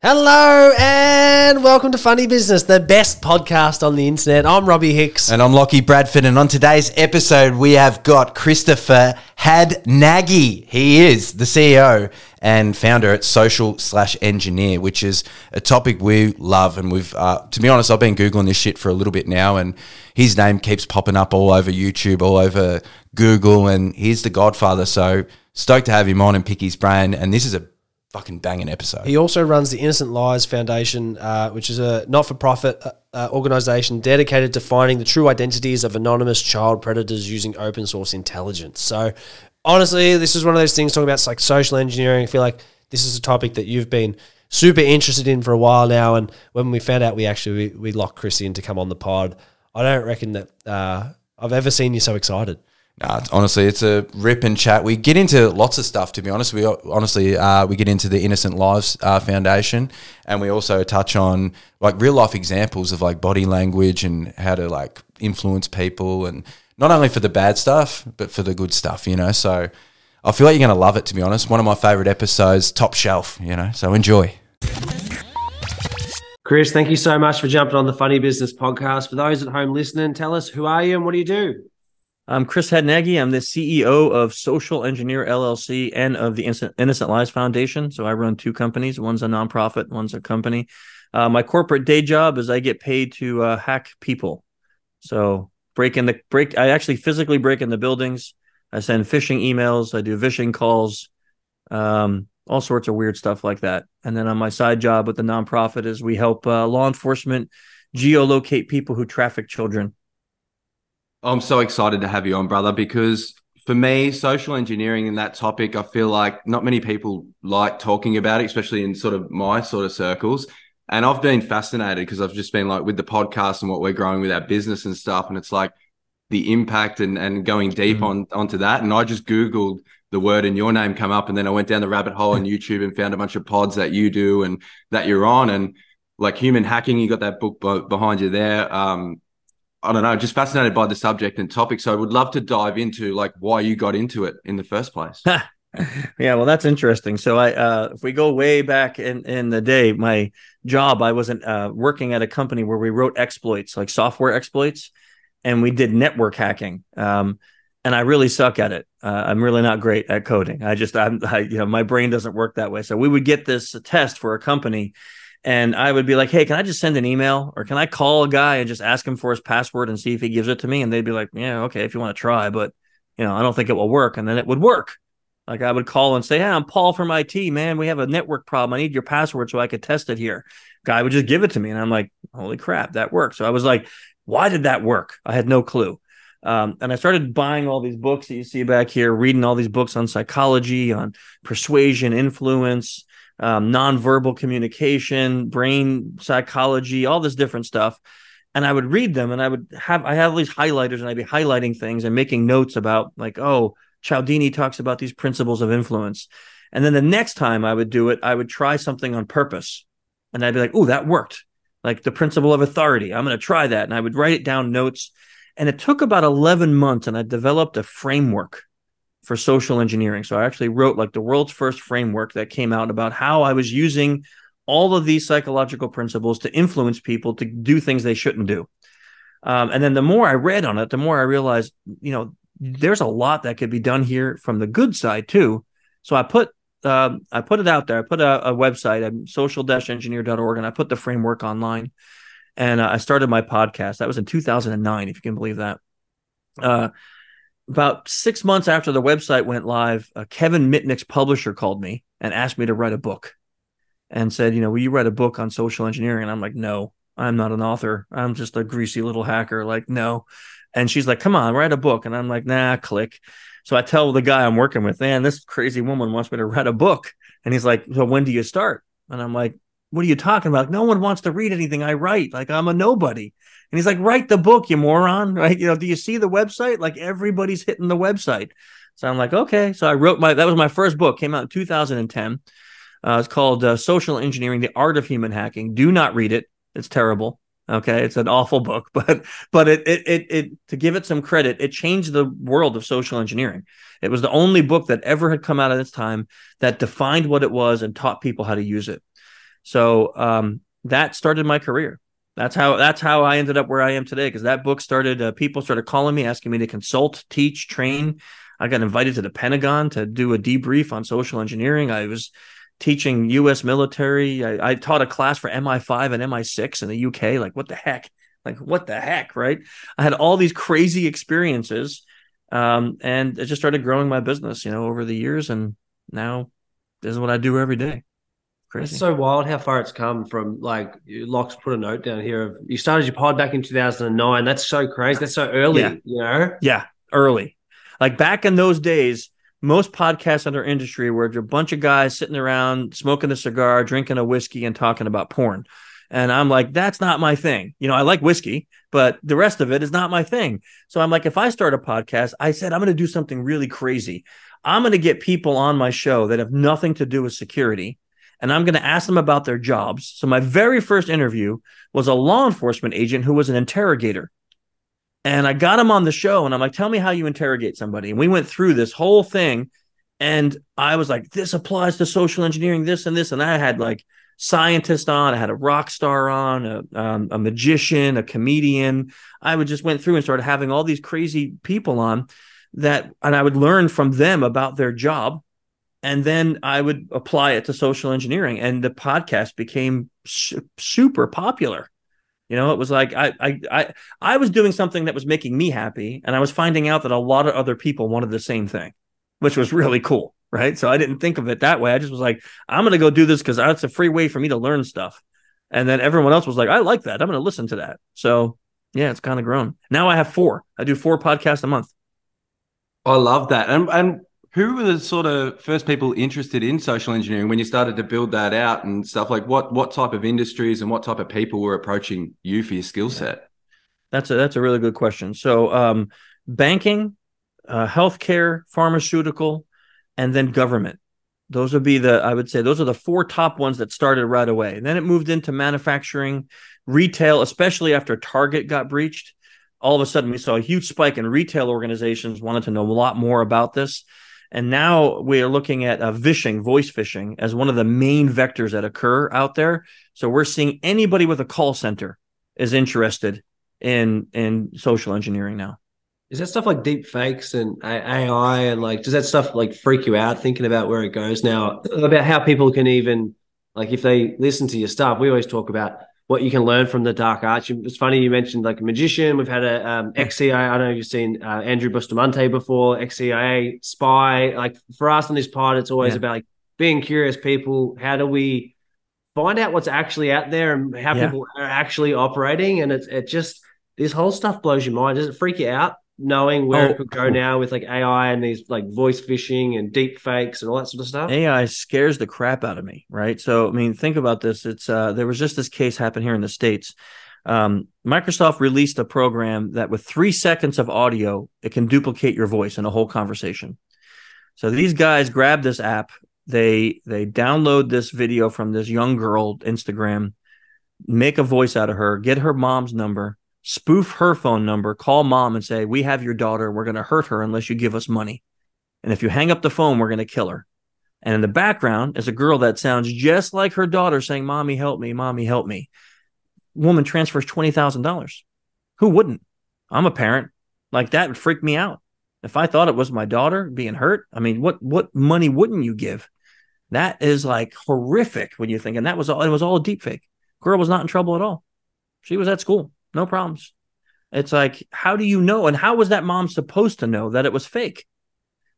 Hello and welcome to Funny Business, the best podcast on the internet. I'm Robbie Hicks. And I'm Lockie Bradford. And on today's episode, we have got Christopher Hadnagy. He is the CEO and founder at Social Slash Engineer, which is a topic we love. And we've, uh, to be honest, I've been Googling this shit for a little bit now, and his name keeps popping up all over YouTube, all over Google. And he's the godfather. So stoked to have him on and pick his brain. And this is a fucking banging episode. He also runs the Innocent Lives Foundation, uh, which is a not for profit uh, uh, organization dedicated to finding the true identities of anonymous child predators using open source intelligence. So, honestly, this is one of those things talking about like social engineering. I feel like this is a topic that you've been super interested in for a while now. And when we found out we actually we, we locked Chris in to come on the pod, I don't reckon that uh, I've ever seen you so excited. Nah, it's, honestly, it's a rip and chat. We get into lots of stuff. To be honest, we honestly uh, we get into the Innocent Lives uh, Foundation, and we also touch on like real life examples of like body language and how to like influence people, and not only for the bad stuff, but for the good stuff. You know, so I feel like you're going to love it. To be honest, one of my favorite episodes, top shelf. You know, so enjoy. Chris, thank you so much for jumping on the Funny Business podcast. For those at home listening, tell us who are you and what do you do? I'm Chris Hadnagy. I'm the CEO of Social Engineer LLC and of the Innocent Lives Foundation. So I run two companies. One's a nonprofit, one's a company. Uh, my corporate day job is I get paid to uh, hack people. So break in the break. I actually physically break in the buildings. I send phishing emails. I do phishing calls. Um, all sorts of weird stuff like that. And then on my side job with the nonprofit is we help uh, law enforcement geolocate people who traffic children. I'm so excited to have you on, brother, because for me, social engineering and that topic, I feel like not many people like talking about it, especially in sort of my sort of circles. And I've been fascinated because I've just been like with the podcast and what we're growing with our business and stuff. And it's like the impact and, and going deep mm. on onto that. And I just Googled the word and your name come up. And then I went down the rabbit hole on YouTube and found a bunch of pods that you do and that you're on. And like human hacking, you got that book behind you there. Um, I don't know, just fascinated by the subject and topic. So I would love to dive into like why you got into it in the first place. yeah, well, that's interesting. So I, uh, if we go way back in in the day, my job, I wasn't uh, working at a company where we wrote exploits, like software exploits, and we did network hacking. Um, and I really suck at it. Uh, I'm really not great at coding. I just, I'm, I, you know, my brain doesn't work that way. So we would get this test for a company, and I would be like, "Hey, can I just send an email or can I call a guy and just ask him for his password and see if he gives it to me?" And they'd be like, "Yeah, okay, if you want to try, but you know, I don't think it will work." And then it would work. Like I would call and say, "Hey, I'm Paul from IT, man. We have a network problem. I need your password so I could test it here." Guy would just give it to me, and I'm like, "Holy crap, that worked!" So I was like, "Why did that work?" I had no clue. Um, and I started buying all these books that you see back here, reading all these books on psychology, on persuasion, influence, um, nonverbal communication, brain psychology, all this different stuff. And I would read them and I would have, I have these highlighters and I'd be highlighting things and making notes about, like, oh, Cialdini talks about these principles of influence. And then the next time I would do it, I would try something on purpose. And I'd be like, oh, that worked. Like the principle of authority. I'm going to try that. And I would write it down notes. And it took about 11 months and I developed a framework for social engineering. So I actually wrote like the world's first framework that came out about how I was using all of these psychological principles to influence people to do things they shouldn't do. Um, and then the more I read on it, the more I realized, you know, there's a lot that could be done here from the good side too. So I put um, I put it out there. I put a, a website at social-engineer.org and I put the framework online. And uh, I started my podcast. That was in 2009, if you can believe that. Uh, about six months after the website went live, uh, Kevin Mitnick's publisher called me and asked me to write a book and said, you know, will you write a book on social engineering? And I'm like, no, I'm not an author. I'm just a greasy little hacker. Like, no. And she's like, come on, write a book. And I'm like, nah, click. So I tell the guy I'm working with, man, this crazy woman wants me to write a book. And he's like, so when do you start? And I'm like, what are you talking about? No one wants to read anything I write. Like I'm a nobody. And he's like, write the book, you moron. Right. You know, do you see the website? Like everybody's hitting the website. So I'm like, okay. So I wrote my, that was my first book, came out in 2010. Uh, it's called uh, Social Engineering, The Art of Human Hacking. Do not read it. It's terrible. Okay. It's an awful book, but, but it, it, it, it, to give it some credit, it changed the world of social engineering. It was the only book that ever had come out at its time that defined what it was and taught people how to use it. So um, that started my career. That's how that's how I ended up where I am today because that book started. Uh, people started calling me, asking me to consult, teach, train. I got invited to the Pentagon to do a debrief on social engineering. I was teaching U.S. military. I, I taught a class for MI5 and MI6 in the UK. Like, what the heck? Like, what the heck? Right? I had all these crazy experiences, um, and it just started growing my business. You know, over the years, and now this is what I do every day. Crazy. It's so wild how far it's come from. Like Locks put a note down here of you started your pod back in 2009. That's so crazy. That's so early. Yeah. You know. Yeah, early. Like back in those days, most podcasts in our industry were a bunch of guys sitting around smoking a cigar, drinking a whiskey, and talking about porn. And I'm like, that's not my thing. You know, I like whiskey, but the rest of it is not my thing. So I'm like, if I start a podcast, I said, I'm going to do something really crazy. I'm going to get people on my show that have nothing to do with security and I'm going to ask them about their jobs. So my very first interview was a law enforcement agent who was an interrogator. And I got him on the show and I'm like, tell me how you interrogate somebody. And we went through this whole thing. And I was like, this applies to social engineering, this and this. And I had like scientists on, I had a rock star on, a, um, a magician, a comedian. I would just went through and started having all these crazy people on that, and I would learn from them about their job and then I would apply it to social engineering, and the podcast became su- super popular. You know, it was like I, I I I was doing something that was making me happy, and I was finding out that a lot of other people wanted the same thing, which was really cool, right? So I didn't think of it that way. I just was like, I'm going to go do this because that's a free way for me to learn stuff. And then everyone else was like, I like that. I'm going to listen to that. So yeah, it's kind of grown. Now I have four. I do four podcasts a month. Oh, I love that. And and who were the sort of first people interested in social engineering when you started to build that out and stuff? Like what what type of industries and what type of people were approaching you for your skill set? That's a that's a really good question. So um, banking uh, healthcare pharmaceutical and then government. Those would be the i would say those are the four top ones that started right away. And then it moved into manufacturing retail especially after Target got breached. All of a sudden we saw a huge spike in retail organizations wanted to know a lot more about this and now we are looking at uh, vishing, voice phishing, as one of the main vectors that occur out there. So we're seeing anybody with a call center is interested in in social engineering now. Is that stuff like deep fakes and AI and like does that stuff like freak you out thinking about where it goes now about how people can even like if they listen to your stuff? We always talk about what you can learn from the dark arts. It's funny you mentioned like a magician. We've had a um, ex-CIA. I don't know if you've seen uh, Andrew Bustamante before, ex-CIA spy. Like for us on this pod, it's always yeah. about like being curious people. How do we find out what's actually out there and how yeah. people are actually operating? And it's it just this whole stuff blows your mind. Does it freak you out? Knowing where oh, it could go now with like AI and these like voice phishing and deep fakes and all that sort of stuff? AI scares the crap out of me, right? So I mean, think about this. It's uh there was just this case happen here in the States. Um, Microsoft released a program that with three seconds of audio, it can duplicate your voice in a whole conversation. So these guys grab this app, they they download this video from this young girl Instagram, make a voice out of her, get her mom's number, spoof her phone number, call mom and say, We have your daughter. We're going to hurt her unless you give us money. And if you hang up the phone, we're going to kill her. And in the background is a girl that sounds just like her daughter saying, Mommy, help me. Mommy, help me. Woman transfers $20,000. Who wouldn't? I'm a parent. Like that would freak me out. If I thought it was my daughter being hurt, I mean, what what money wouldn't you give? That is like horrific when you think, and that was all it was all a deep fake. Girl was not in trouble at all. She was at school no problems. It's like, how do you know? And how was that mom supposed to know that it was fake?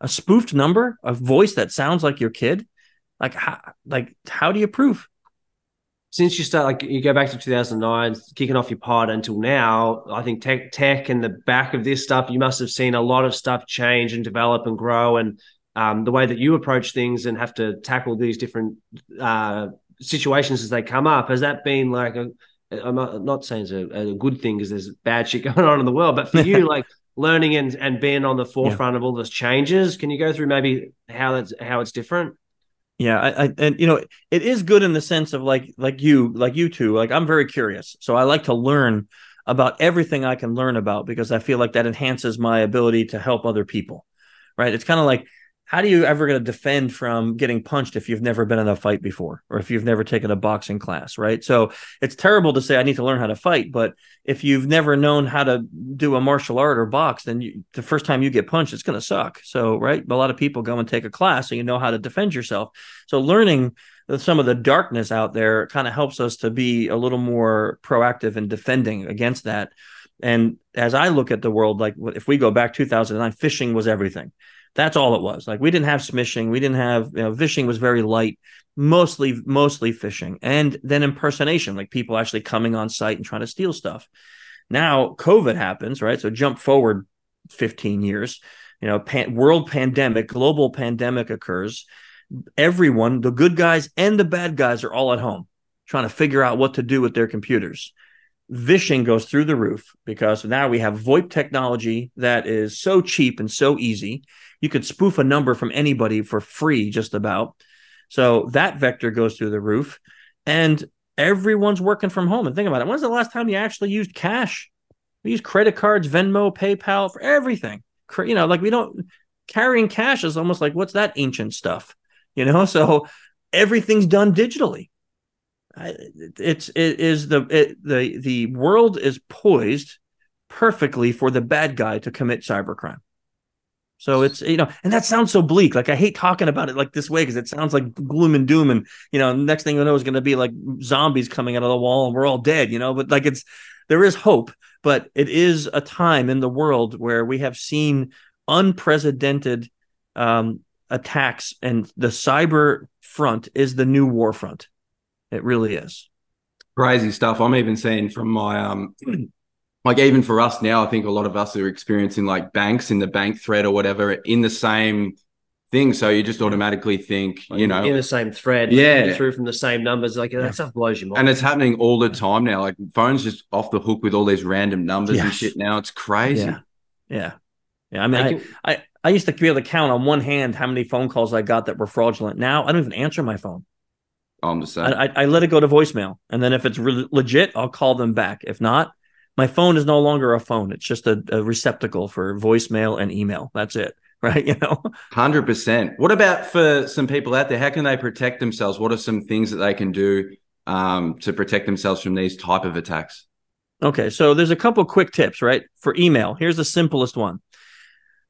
A spoofed number, a voice that sounds like your kid? Like, how, like, how do you prove? Since you start, like, you go back to 2009, kicking off your pod until now, I think tech, tech and the back of this stuff, you must have seen a lot of stuff change and develop and grow. And um, the way that you approach things and have to tackle these different uh, situations as they come up, has that been like a, I'm not, saying it's a, a good thing because there's bad shit going on in the world, but for you, like learning and, and being on the forefront yeah. of all those changes, can you go through maybe how that's how it's different? Yeah, I, I, and you know it is good in the sense of like like you like you two like I'm very curious, so I like to learn about everything I can learn about because I feel like that enhances my ability to help other people. Right? It's kind of like how do you ever going to defend from getting punched if you've never been in a fight before or if you've never taken a boxing class right? So it's terrible to say i need to learn how to fight but if you've never known how to do a martial art or box then you, the first time you get punched it's going to suck. So right? A lot of people go and take a class so you know how to defend yourself. So learning some of the darkness out there kind of helps us to be a little more proactive in defending against that. And as i look at the world like if we go back 2009 phishing was everything that's all it was. Like we didn't have smishing, we didn't have you know, phishing was very light, mostly mostly phishing, and then impersonation, like people actually coming on site and trying to steal stuff. Now COVID happens, right? So jump forward 15 years, you know, pan- world pandemic, global pandemic occurs. Everyone, the good guys and the bad guys, are all at home trying to figure out what to do with their computers vishing goes through the roof because now we have VoIP technology that is so cheap and so easy. You could spoof a number from anybody for free, just about. So that vector goes through the roof, and everyone's working from home. And think about it: when's the last time you actually used cash? We use credit cards, Venmo, PayPal for everything. You know, like we don't carrying cash is almost like what's that ancient stuff? You know, so everything's done digitally it's it is the it, the the world is poised perfectly for the bad guy to commit cybercrime. So it's you know, and that sounds so bleak. Like I hate talking about it like this way because it sounds like gloom and doom, and you know, next thing you know is going to be like zombies coming out of the wall and we're all dead. You know, but like it's there is hope, but it is a time in the world where we have seen unprecedented um, attacks, and the cyber front is the new war front. It really is. Crazy stuff. I'm even seeing from my um like even for us now, I think a lot of us are experiencing like banks in the bank thread or whatever in the same thing. So you just automatically think, like you know, in the same thread, yeah, through from the same numbers. Like that stuff blows your mind. And it's happening all the time now. Like phones just off the hook with all these random numbers yes. and shit. Now it's crazy. Yeah, yeah, yeah. I mean, I, I I used to be able to count on one hand how many phone calls I got that were fraudulent. Now I don't even answer my phone. I'm the same. I, I, let it go to voicemail, and then if it's re- legit, I'll call them back. If not, my phone is no longer a phone; it's just a, a receptacle for voicemail and email. That's it, right? You know, hundred percent. What about for some people out there? How can they protect themselves? What are some things that they can do um, to protect themselves from these type of attacks? Okay, so there's a couple quick tips, right? For email, here's the simplest one: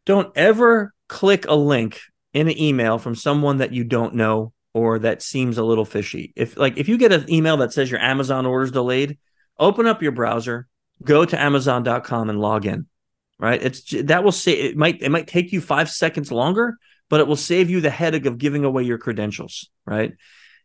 don't ever click a link in an email from someone that you don't know or that seems a little fishy. If like if you get an email that says your Amazon order's delayed, open up your browser, go to amazon.com and log in. Right? It's that will say it might it might take you 5 seconds longer, but it will save you the headache of giving away your credentials, right?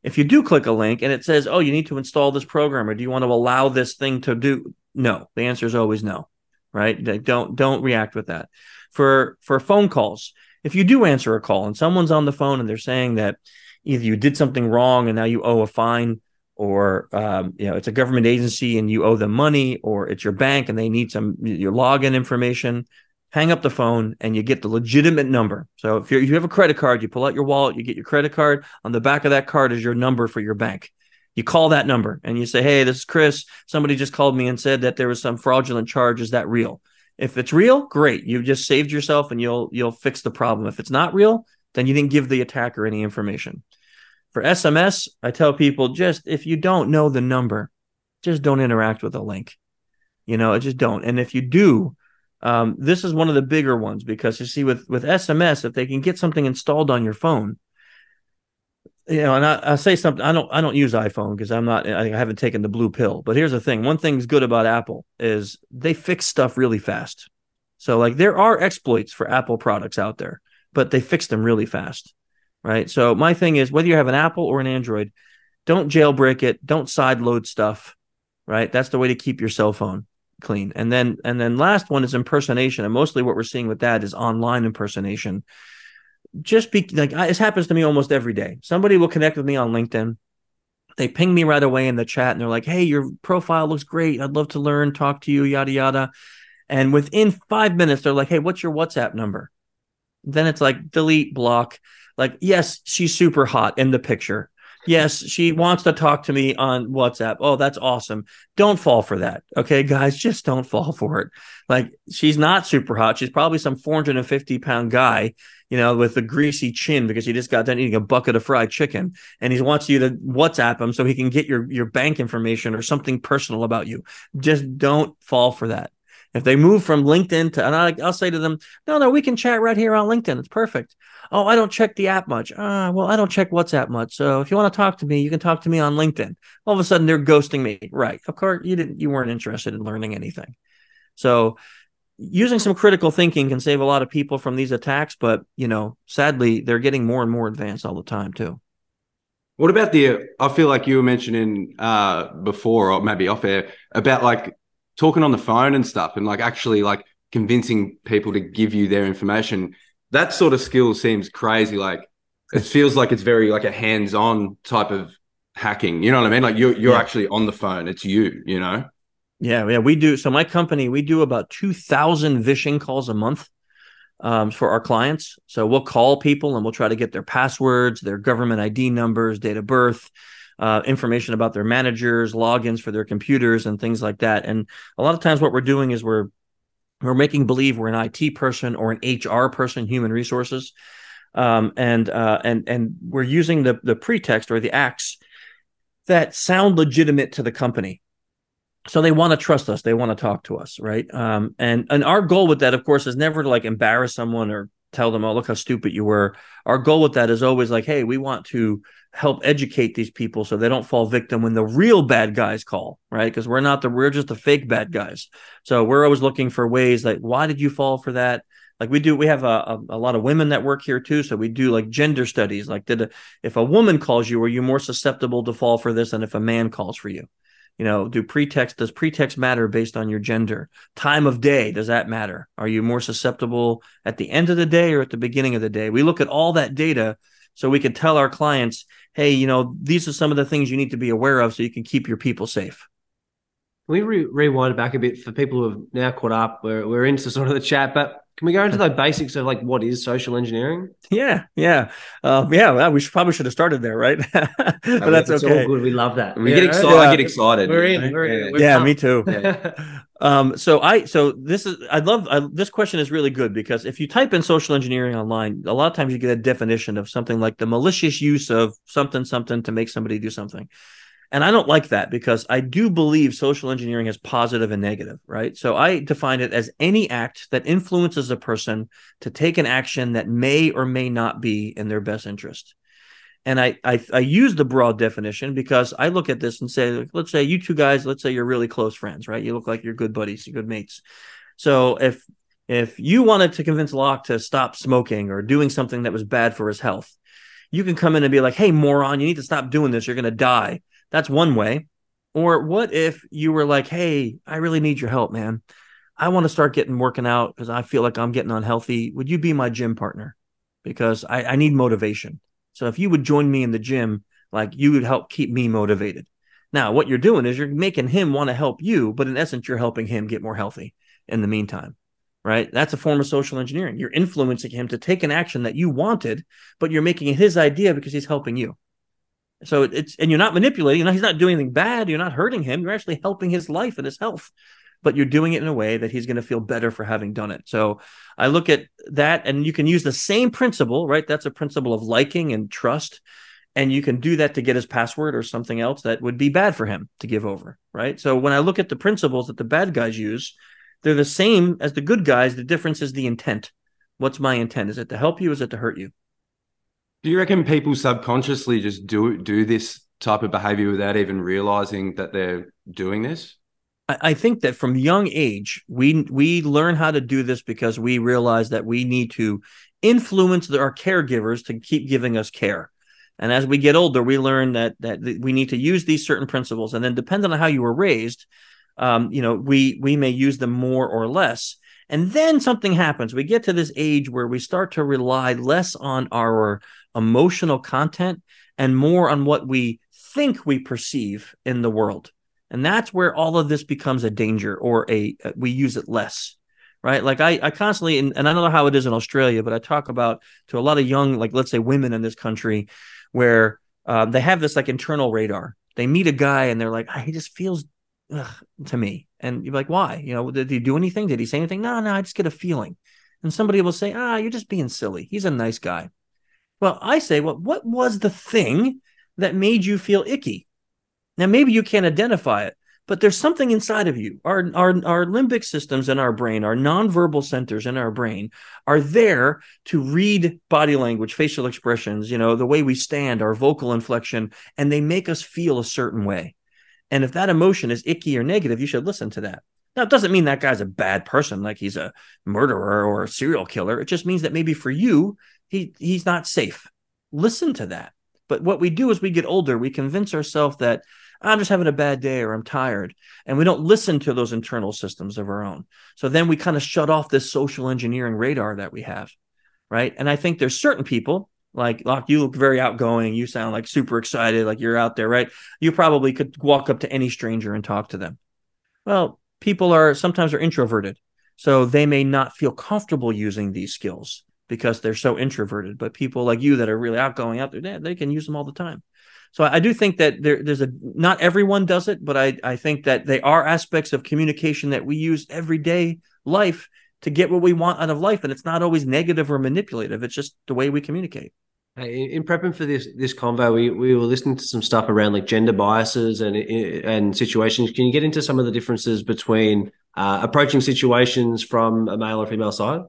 If you do click a link and it says, "Oh, you need to install this program or do you want to allow this thing to do?" No. The answer is always no. Right? Don't don't react with that. For for phone calls, if you do answer a call and someone's on the phone and they're saying that either you did something wrong and now you owe a fine or um, you know it's a government agency and you owe them money or it's your bank and they need some your login information hang up the phone and you get the legitimate number. So if, you have a credit card you pull out your wallet you get your credit card on the back of that card is your number for your bank. You call that number and you say hey this is chris. Somebody just called me and said that there was some fraudulent charge. Is that real? If it's real great. You've just saved yourself and you'll you'll fix the problem. If it's not real then you didn't give the attacker any information for SMS, I tell people just if you don't know the number, just don't interact with a link. You know, just don't. And if you do, um, this is one of the bigger ones because you see with with SMS, if they can get something installed on your phone, you know, and I, I say something. I don't I don't use iPhone because I'm not. I haven't taken the blue pill. But here's the thing: one thing's good about Apple is they fix stuff really fast. So like there are exploits for Apple products out there, but they fix them really fast right? So my thing is whether you have an Apple or an Android, don't jailbreak it, don't side load stuff, right? That's the way to keep your cell phone clean. And then and then last one is impersonation, and mostly what we're seeing with that is online impersonation. Just be like this happens to me almost every day. Somebody will connect with me on LinkedIn. They ping me right away in the chat and they're like, "Hey, your profile looks great. I'd love to learn, talk to you, yada yada." And within 5 minutes they're like, "Hey, what's your WhatsApp number?" Then it's like delete, block like, yes, she's super hot in the picture. Yes, she wants to talk to me on WhatsApp. Oh, that's awesome. Don't fall for that. Okay, guys, just don't fall for it. Like, she's not super hot. She's probably some 450 pound guy, you know, with a greasy chin because he just got done eating a bucket of fried chicken and he wants you to WhatsApp him so he can get your, your bank information or something personal about you. Just don't fall for that. If they move from LinkedIn to, and I, will say to them, no, no, we can chat right here on LinkedIn. It's perfect. Oh, I don't check the app much. Ah, well, I don't check WhatsApp much. So if you want to talk to me, you can talk to me on LinkedIn. All of a sudden, they're ghosting me. Right? Of course, you didn't. You weren't interested in learning anything. So using some critical thinking can save a lot of people from these attacks. But you know, sadly, they're getting more and more advanced all the time too. What about the? I feel like you were mentioning uh, before, or maybe off air, about like talking on the phone and stuff and like actually like convincing people to give you their information that sort of skill seems crazy. Like it feels like it's very like a hands-on type of hacking. You know what i mean? Like you're, you're yeah. actually on the phone. It's you you know? Yeah yeah we do. So my company we do about 2000 vishing calls a month um, for our clients. So we'll call people and we'll try to get their passwords their government id numbers date of birth uh, information about their managers, logins for their computers, and things like that. And a lot of times, what we're doing is we're we're making believe we're an IT person or an HR person, human resources, um, and uh, and and we're using the the pretext or the acts that sound legitimate to the company. So they want to trust us. They want to talk to us, right? Um, and and our goal with that, of course, is never to like embarrass someone or tell them, "Oh, look how stupid you were." Our goal with that is always like, "Hey, we want to help educate these people so they don't fall victim when the real bad guys call, right? Because we're not the we're just the fake bad guys. So we're always looking for ways like why did you fall for that? Like we do, we have a, a, a lot of women that work here too. So we do like gender studies. Like, did a, if a woman calls you, are you more susceptible to fall for this than if a man calls for you? You know, do pretext does pretext matter based on your gender? Time of day does that matter? Are you more susceptible at the end of the day or at the beginning of the day? We look at all that data so we can tell our clients, hey, you know, these are some of the things you need to be aware of so you can keep your people safe. Can we re- rewind back a bit for people who have now caught up? We're, we're into sort of the chat, but can we go into the basics of like what is social engineering? Yeah, yeah, uh, yeah. We should, probably should have started there, right? but that's it's okay. All good. We love that. We yeah, get excited. Yeah. I get excited. We're in. We're in. yeah, me too. um, so I, so this is, I love I, this question is really good because if you type in social engineering online, a lot of times you get a definition of something like the malicious use of something something to make somebody do something. And I don't like that because I do believe social engineering is positive and negative, right? So I define it as any act that influences a person to take an action that may or may not be in their best interest. And I, I, I use the broad definition because I look at this and say, let's say you two guys, let's say you're really close friends, right? You look like you're good buddies, you're good mates. So if if you wanted to convince Locke to stop smoking or doing something that was bad for his health, you can come in and be like, "Hey, moron, you need to stop doing this. You're going to die." That's one way. Or what if you were like, hey, I really need your help, man. I want to start getting working out because I feel like I'm getting unhealthy. Would you be my gym partner? Because I, I need motivation. So if you would join me in the gym, like you would help keep me motivated. Now, what you're doing is you're making him want to help you, but in essence, you're helping him get more healthy in the meantime, right? That's a form of social engineering. You're influencing him to take an action that you wanted, but you're making it his idea because he's helping you. So it's and you're not manipulating. You he's not doing anything bad. You're not hurting him. You're actually helping his life and his health. But you're doing it in a way that he's going to feel better for having done it. So I look at that, and you can use the same principle, right? That's a principle of liking and trust. And you can do that to get his password or something else that would be bad for him to give over, right? So when I look at the principles that the bad guys use, they're the same as the good guys. The difference is the intent. What's my intent? Is it to help you? Is it to hurt you? Do you reckon people subconsciously just do do this type of behavior without even realizing that they're doing this? I think that from young age, we we learn how to do this because we realize that we need to influence our caregivers to keep giving us care. And as we get older, we learn that that we need to use these certain principles. And then, depending on how you were raised, um, you know, we we may use them more or less. And then something happens. We get to this age where we start to rely less on our emotional content and more on what we think we perceive in the world. And that's where all of this becomes a danger or a uh, we use it less. Right. Like I, I constantly, and, and I don't know how it is in Australia, but I talk about to a lot of young, like let's say women in this country, where uh, they have this like internal radar. They meet a guy and they're like, ah, he just feels ugh, to me. And you're like, why? You know, did he do anything? Did he say anything? No, no, I just get a feeling. And somebody will say, ah, you're just being silly. He's a nice guy. Well, I say, well, what was the thing that made you feel icky? Now, maybe you can't identify it, but there's something inside of you. Our, our, our limbic systems in our brain, our nonverbal centers in our brain are there to read body language, facial expressions, you know, the way we stand, our vocal inflection, and they make us feel a certain way. And if that emotion is icky or negative, you should listen to that. Now, it doesn't mean that guy's a bad person, like he's a murderer or a serial killer. It just means that maybe for you, he he's not safe. Listen to that. But what we do as we get older, we convince ourselves that I'm just having a bad day or I'm tired. And we don't listen to those internal systems of our own. So then we kind of shut off this social engineering radar that we have. Right. And I think there's certain people like, like you look very outgoing. You sound like super excited, like you're out there, right? You probably could walk up to any stranger and talk to them. Well, people are sometimes are introverted. So they may not feel comfortable using these skills because they're so introverted. But people like you that are really outgoing out there, they, can use them all the time. So I do think that there, there's a not everyone does it, but I, I think that they are aspects of communication that we use everyday life to get what we want out of life, and it's not always negative or manipulative. It's just the way we communicate. In prepping for this this convo, we, we were listening to some stuff around like gender biases and and situations. Can you get into some of the differences between uh, approaching situations from a male or female side?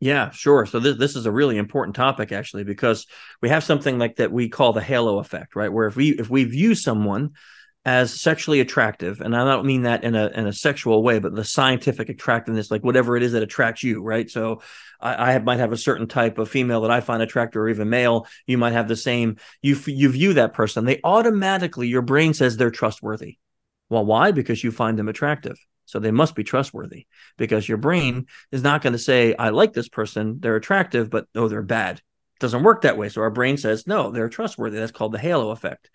Yeah, sure. So this this is a really important topic actually because we have something like that we call the halo effect, right? Where if we if we view someone as sexually attractive, and I don't mean that in a in a sexual way, but the scientific attractiveness, like whatever it is that attracts you, right? So I, I might have a certain type of female that I find attractive, or even male. You might have the same. You you view that person, they automatically your brain says they're trustworthy. Well, why? Because you find them attractive. So they must be trustworthy because your brain is not going to say, I like this person, they're attractive, but oh, they're bad. It doesn't work that way. So our brain says, no, they're trustworthy. That's called the halo effect.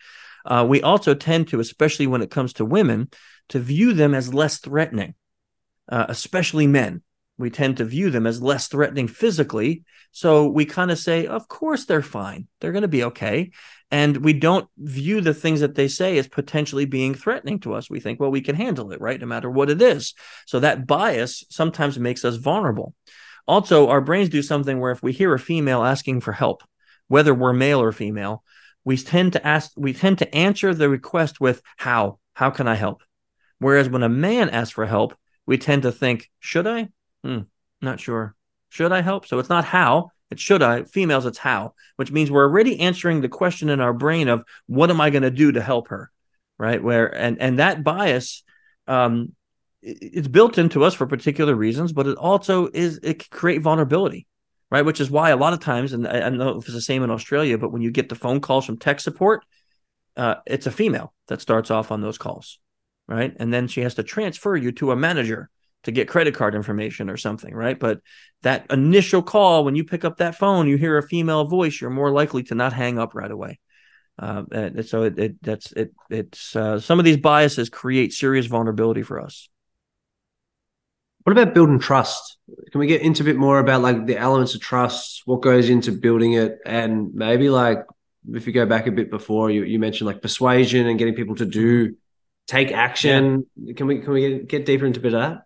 Uh, we also tend to, especially when it comes to women, to view them as less threatening, uh, especially men. We tend to view them as less threatening physically. So we kind of say, of course, they're fine. They're going to be okay and we don't view the things that they say as potentially being threatening to us. We think well we can handle it right? No matter what it is. So that bias sometimes makes us vulnerable. Also our brains do something where if we hear a female asking for help whether we're male or female we tend to ask we tend to answer the request with how? How can i help? Whereas when a man asks for help we tend to think should i? Hmm, not sure. Should i help? So it's not how it's should I. Females, it's how, which means we're already answering the question in our brain of what am I going to do to help her, right? Where and and that bias, um, it's built into us for particular reasons, but it also is it can create vulnerability, right? Which is why a lot of times, and I, I know if it's the same in Australia, but when you get the phone calls from tech support, uh, it's a female that starts off on those calls, right? And then she has to transfer you to a manager to get credit card information or something, right? But that initial call, when you pick up that phone, you hear a female voice, you're more likely to not hang up right away. Uh, and so it, it that's it it's uh, some of these biases create serious vulnerability for us. What about building trust? Can we get into a bit more about like the elements of trust, what goes into building it, and maybe like if you go back a bit before, you, you mentioned like persuasion and getting people to do take action. Yeah. Can we can we get, get deeper into a bit of that?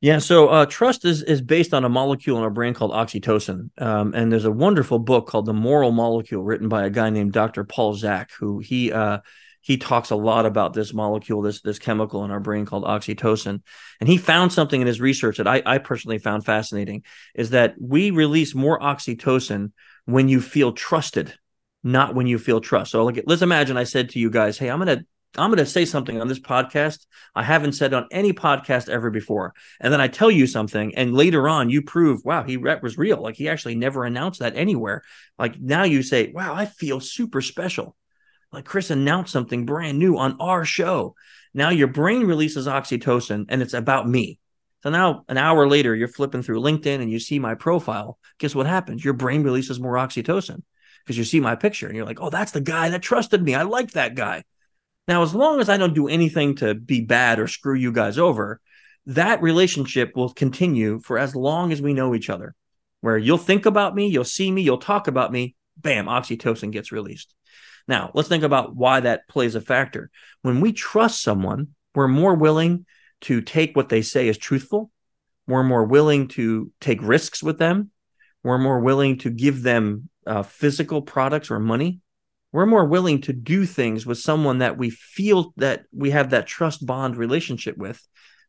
Yeah, so uh, trust is is based on a molecule in our brain called oxytocin, um, and there's a wonderful book called The Moral Molecule, written by a guy named Dr. Paul Zak, who he uh, he talks a lot about this molecule, this this chemical in our brain called oxytocin, and he found something in his research that I, I personally found fascinating, is that we release more oxytocin when you feel trusted, not when you feel trust. So, like, let's imagine I said to you guys, "Hey, I'm going to I'm going to say something on this podcast I haven't said on any podcast ever before. And then I tell you something, and later on you prove, wow, he was real. Like he actually never announced that anywhere. Like now you say, wow, I feel super special. Like Chris announced something brand new on our show. Now your brain releases oxytocin and it's about me. So now an hour later, you're flipping through LinkedIn and you see my profile. Guess what happens? Your brain releases more oxytocin because you see my picture and you're like, oh, that's the guy that trusted me. I like that guy. Now, as long as I don't do anything to be bad or screw you guys over, that relationship will continue for as long as we know each other. Where you'll think about me, you'll see me, you'll talk about me, bam, oxytocin gets released. Now, let's think about why that plays a factor. When we trust someone, we're more willing to take what they say as truthful. We're more willing to take risks with them. We're more willing to give them uh, physical products or money. We're more willing to do things with someone that we feel that we have that trust bond relationship with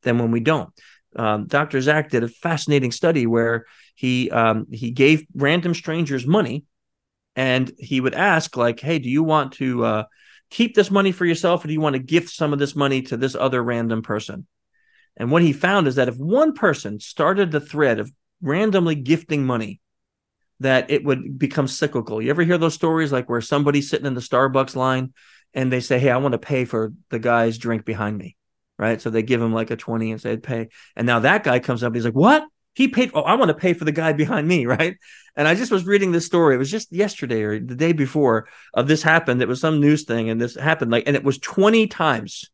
than when we don't. Um, Dr. Zak did a fascinating study where he um, he gave random strangers money, and he would ask like, "Hey, do you want to uh, keep this money for yourself, or do you want to gift some of this money to this other random person?" And what he found is that if one person started the thread of randomly gifting money, that it would become cyclical. You ever hear those stories like where somebody's sitting in the Starbucks line and they say, Hey, I want to pay for the guy's drink behind me. Right. So they give him like a 20 and say, pay. And now that guy comes up, he's like, What? He paid. Oh, I want to pay for the guy behind me. Right. And I just was reading this story. It was just yesterday or the day before of this happened. It was some news thing. And this happened like, and it was 20 times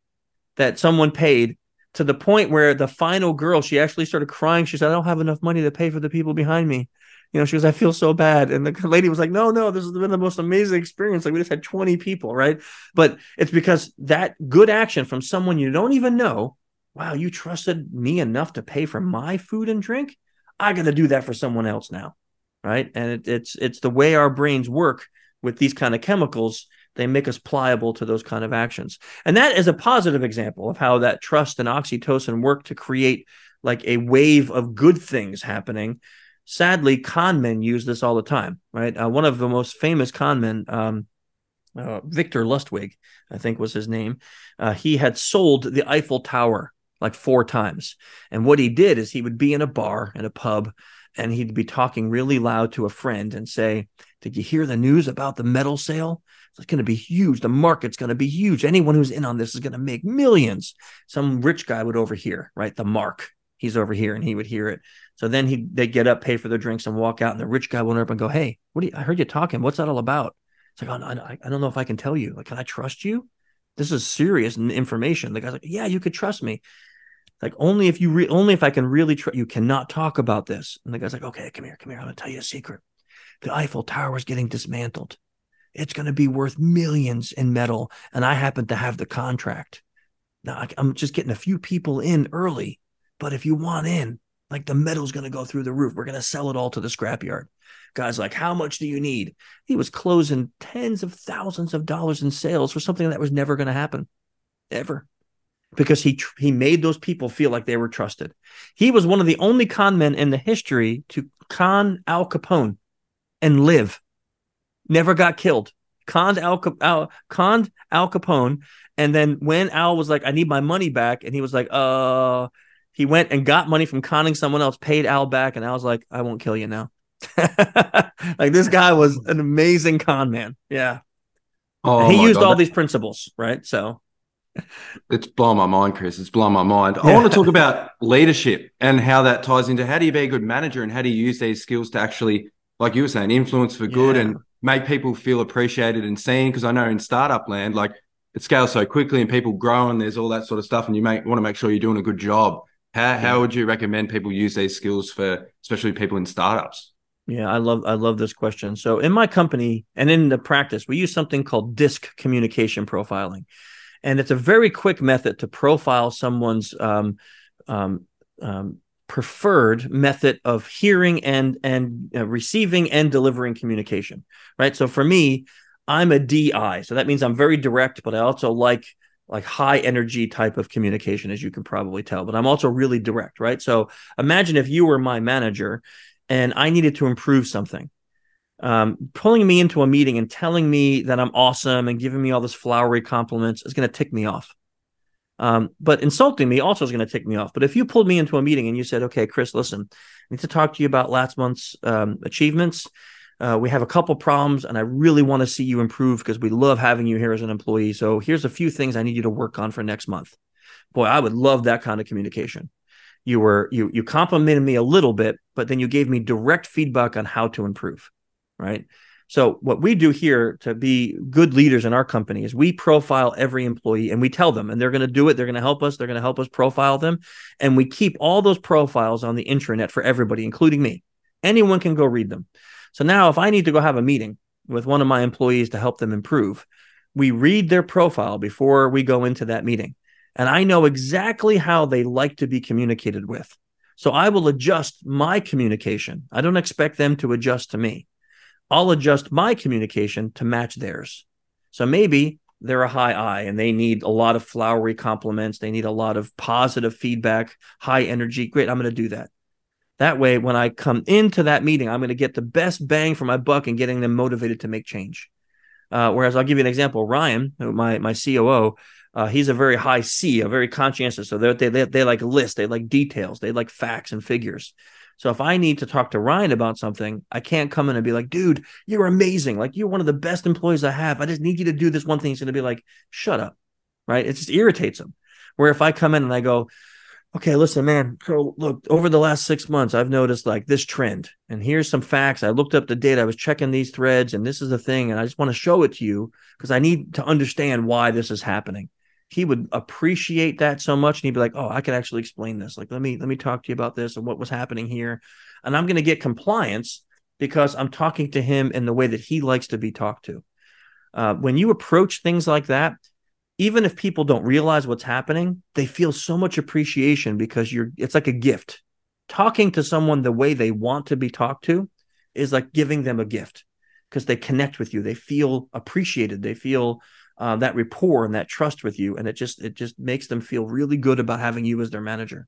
that someone paid to the point where the final girl, she actually started crying. She said, I don't have enough money to pay for the people behind me. You know, she goes, I feel so bad. And the lady was like, No, no, this has been the most amazing experience. Like, we just had 20 people, right? But it's because that good action from someone you don't even know, wow, you trusted me enough to pay for my food and drink. I got to do that for someone else now. Right. And it, it's it's the way our brains work with these kind of chemicals they make us pliable to those kind of actions. And that is a positive example of how that trust and oxytocin work to create like a wave of good things happening. Sadly, con men use this all the time, right? Uh, one of the most famous con men, um, uh, Victor Lustig, I think was his name. Uh, he had sold the Eiffel Tower like four times. And what he did is he would be in a bar, in a pub, and he'd be talking really loud to a friend and say, Did you hear the news about the metal sale? It's going to be huge. The market's going to be huge. Anyone who's in on this is going to make millions. Some rich guy would overhear, right? The mark, he's over here and he would hear it. So then he they get up, pay for their drinks, and walk out. And the rich guy will up and go, "Hey, what do you? I heard you talking. What's that all about?" It's like, oh, I, I don't know if I can tell you. Like, can I trust you? This is serious information. The guy's like, "Yeah, you could trust me." Like only if you re- only if I can really trust you cannot talk about this. And the guy's like, "Okay, come here, come here. I'm gonna tell you a secret. The Eiffel Tower is getting dismantled it's going to be worth millions in metal. And I happen to have the contract. Now I'm just getting a few people in early, but if you want in, like the metal's going to go through the roof. We're going to sell it all to the scrapyard. Guys, like, how much do you need? He was closing tens of thousands of dollars in sales for something that was never going to happen, ever, because he he made those people feel like they were trusted. He was one of the only con men in the history to con Al Capone and live never got killed. Conned Al, Al conned Al Capone, and then when Al was like, "I need my money back," and he was like, "Uh," he went and got money from conning someone else, paid Al back, and Al was like, "I won't kill you now." like this guy was an amazing con man. Yeah. Oh, he used God. all these principles, right? So it's blowing my mind, Chris. It's blowing my mind. I want to talk about leadership and how that ties into how do you be a good manager and how do you use these skills to actually, like you were saying, influence for good yeah. and make people feel appreciated and seen. Because I know in startup land, like it scales so quickly and people grow and there's all that sort of stuff, and you make want to make sure you're doing a good job. How how would you recommend people use these skills for, especially people in startups? Yeah, I love I love this question. So in my company and in the practice, we use something called DISC communication profiling, and it's a very quick method to profile someone's um, um, um, preferred method of hearing and and uh, receiving and delivering communication right so for me i'm a di so that means i'm very direct but i also like like high energy type of communication as you can probably tell but i'm also really direct right so imagine if you were my manager and i needed to improve something um, pulling me into a meeting and telling me that i'm awesome and giving me all this flowery compliments is going to tick me off um, but insulting me also is going to tick me off. But if you pulled me into a meeting and you said, okay, Chris, listen, I need to talk to you about last month's um, achievements. Uh, we have a couple problems and I really want to see you improve because we love having you here as an employee. So here's a few things I need you to work on for next month. Boy, I would love that kind of communication. You were you you complimented me a little bit, but then you gave me direct feedback on how to improve. Right. So what we do here to be good leaders in our company is we profile every employee and we tell them and they're going to do it they're going to help us they're going to help us profile them and we keep all those profiles on the intranet for everybody including me anyone can go read them so now if i need to go have a meeting with one of my employees to help them improve, we read their profile before we go into that meeting. And I know exactly how they like to be communicated with. So I will adjust my communication. I don't expect them to adjust to me. I'll adjust my communication to match theirs. So maybe they're a high I and they need a lot of flowery compliments. They need a lot of positive feedback, high energy. Great. I'm going to do that. That way, when I come into that meeting, I'm going to get the best bang for my buck and getting them motivated to make change. Uh, whereas I'll give you an example. Ryan, my my COO, uh, he's a very high C, a very conscientious. So they they they like lists, they like details, they like facts and figures. So if I need to talk to Ryan about something, I can't come in and be like, dude, you're amazing. Like you're one of the best employees I have. I just need you to do this one thing. He's going to be like, shut up. Right. It just irritates him. Where if I come in and I go, okay, listen, man, so look, over the last six months, I've noticed like this trend. And here's some facts. I looked up the data. I was checking these threads, and this is the thing. And I just want to show it to you because I need to understand why this is happening he would appreciate that so much and he'd be like oh i can actually explain this like let me let me talk to you about this and what was happening here and i'm going to get compliance because i'm talking to him in the way that he likes to be talked to uh, when you approach things like that even if people don't realize what's happening they feel so much appreciation because you're it's like a gift talking to someone the way they want to be talked to is like giving them a gift because they connect with you they feel appreciated they feel uh, that rapport and that trust with you, and it just it just makes them feel really good about having you as their manager.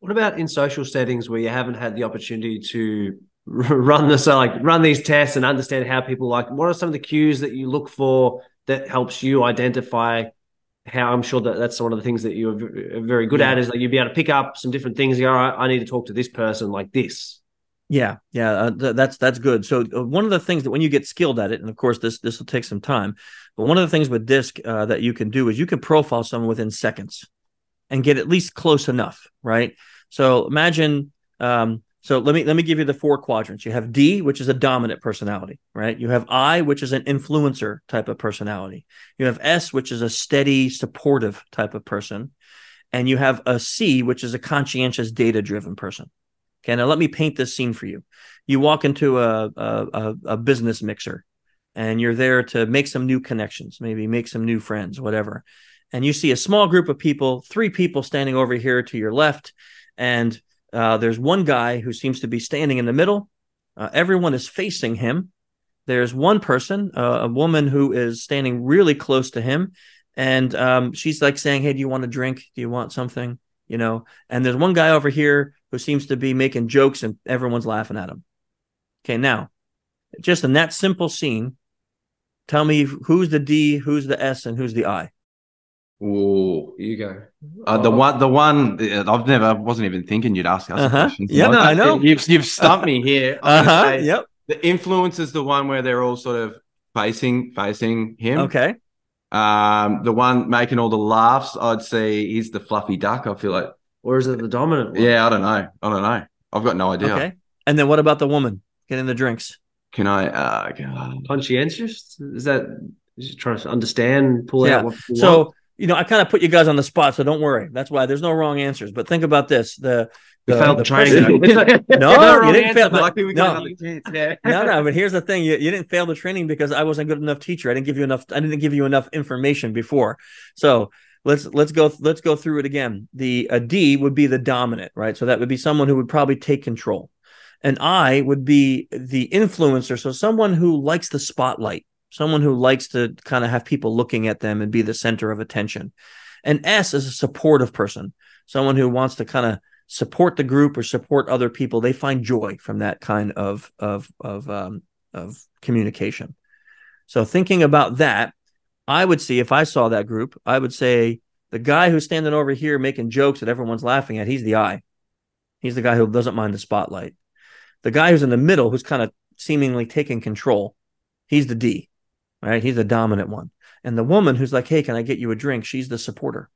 What about in social settings where you haven't had the opportunity to run this like run these tests and understand how people like? What are some of the cues that you look for that helps you identify? How I'm sure that that's one of the things that you're very good yeah. at is that you'd be able to pick up some different things. Go, I need to talk to this person like this. Yeah, yeah, uh, th- that's that's good. So uh, one of the things that when you get skilled at it, and of course this this will take some time, but one of the things with DISC uh, that you can do is you can profile someone within seconds, and get at least close enough, right? So imagine, um, so let me let me give you the four quadrants. You have D, which is a dominant personality, right? You have I, which is an influencer type of personality. You have S, which is a steady, supportive type of person, and you have a C, which is a conscientious, data driven person. Okay, now let me paint this scene for you. You walk into a, a, a business mixer and you're there to make some new connections, maybe make some new friends, whatever. And you see a small group of people, three people standing over here to your left. And uh, there's one guy who seems to be standing in the middle. Uh, everyone is facing him. There's one person, uh, a woman who is standing really close to him. And um, she's like saying, Hey, do you want a drink? Do you want something? You know, and there's one guy over here who seems to be making jokes and everyone's laughing at him. Okay, now, just in that simple scene, tell me who's the D, who's the S, and who's the I. Oh, you go. Uh, the one, the one. I've never, wasn't even thinking you'd ask us uh-huh. questions. Yeah, no, I know. You've you've stumped me here. uh-huh. Yep. The influence is the one where they're all sort of facing facing him. Okay. Um, the one making all the laughs, I'd say, he's the fluffy duck. I feel like or is it the dominant one? Yeah, I don't know. I don't know. I've got no idea. Okay. And then what about the woman getting the drinks? Can I uh God. conscientious? Is that is trying to understand, pull yeah. out what so want? You know, I kind of put you guys on the spot, so don't worry. That's why there's no wrong answers. But think about this: the the, failed the training. no, you didn't fail. But, no, no, no. But here's the thing: you, you didn't fail the training because I wasn't a good enough teacher. I didn't give you enough. I didn't give you enough information before. So let's let's go let's go through it again. The a D would be the dominant, right? So that would be someone who would probably take control. An I would be the influencer, so someone who likes the spotlight, someone who likes to kind of have people looking at them and be the center of attention. And S is a supportive person, someone who wants to kind of support the group or support other people. They find joy from that kind of of of um, of communication. So thinking about that, I would see if I saw that group, I would say the guy who's standing over here making jokes that everyone's laughing at, he's the I. He's the guy who doesn't mind the spotlight. The guy who's in the middle, who's kind of seemingly taking control, he's the D, right? He's the dominant one. And the woman who's like, hey, can I get you a drink? She's the supporter.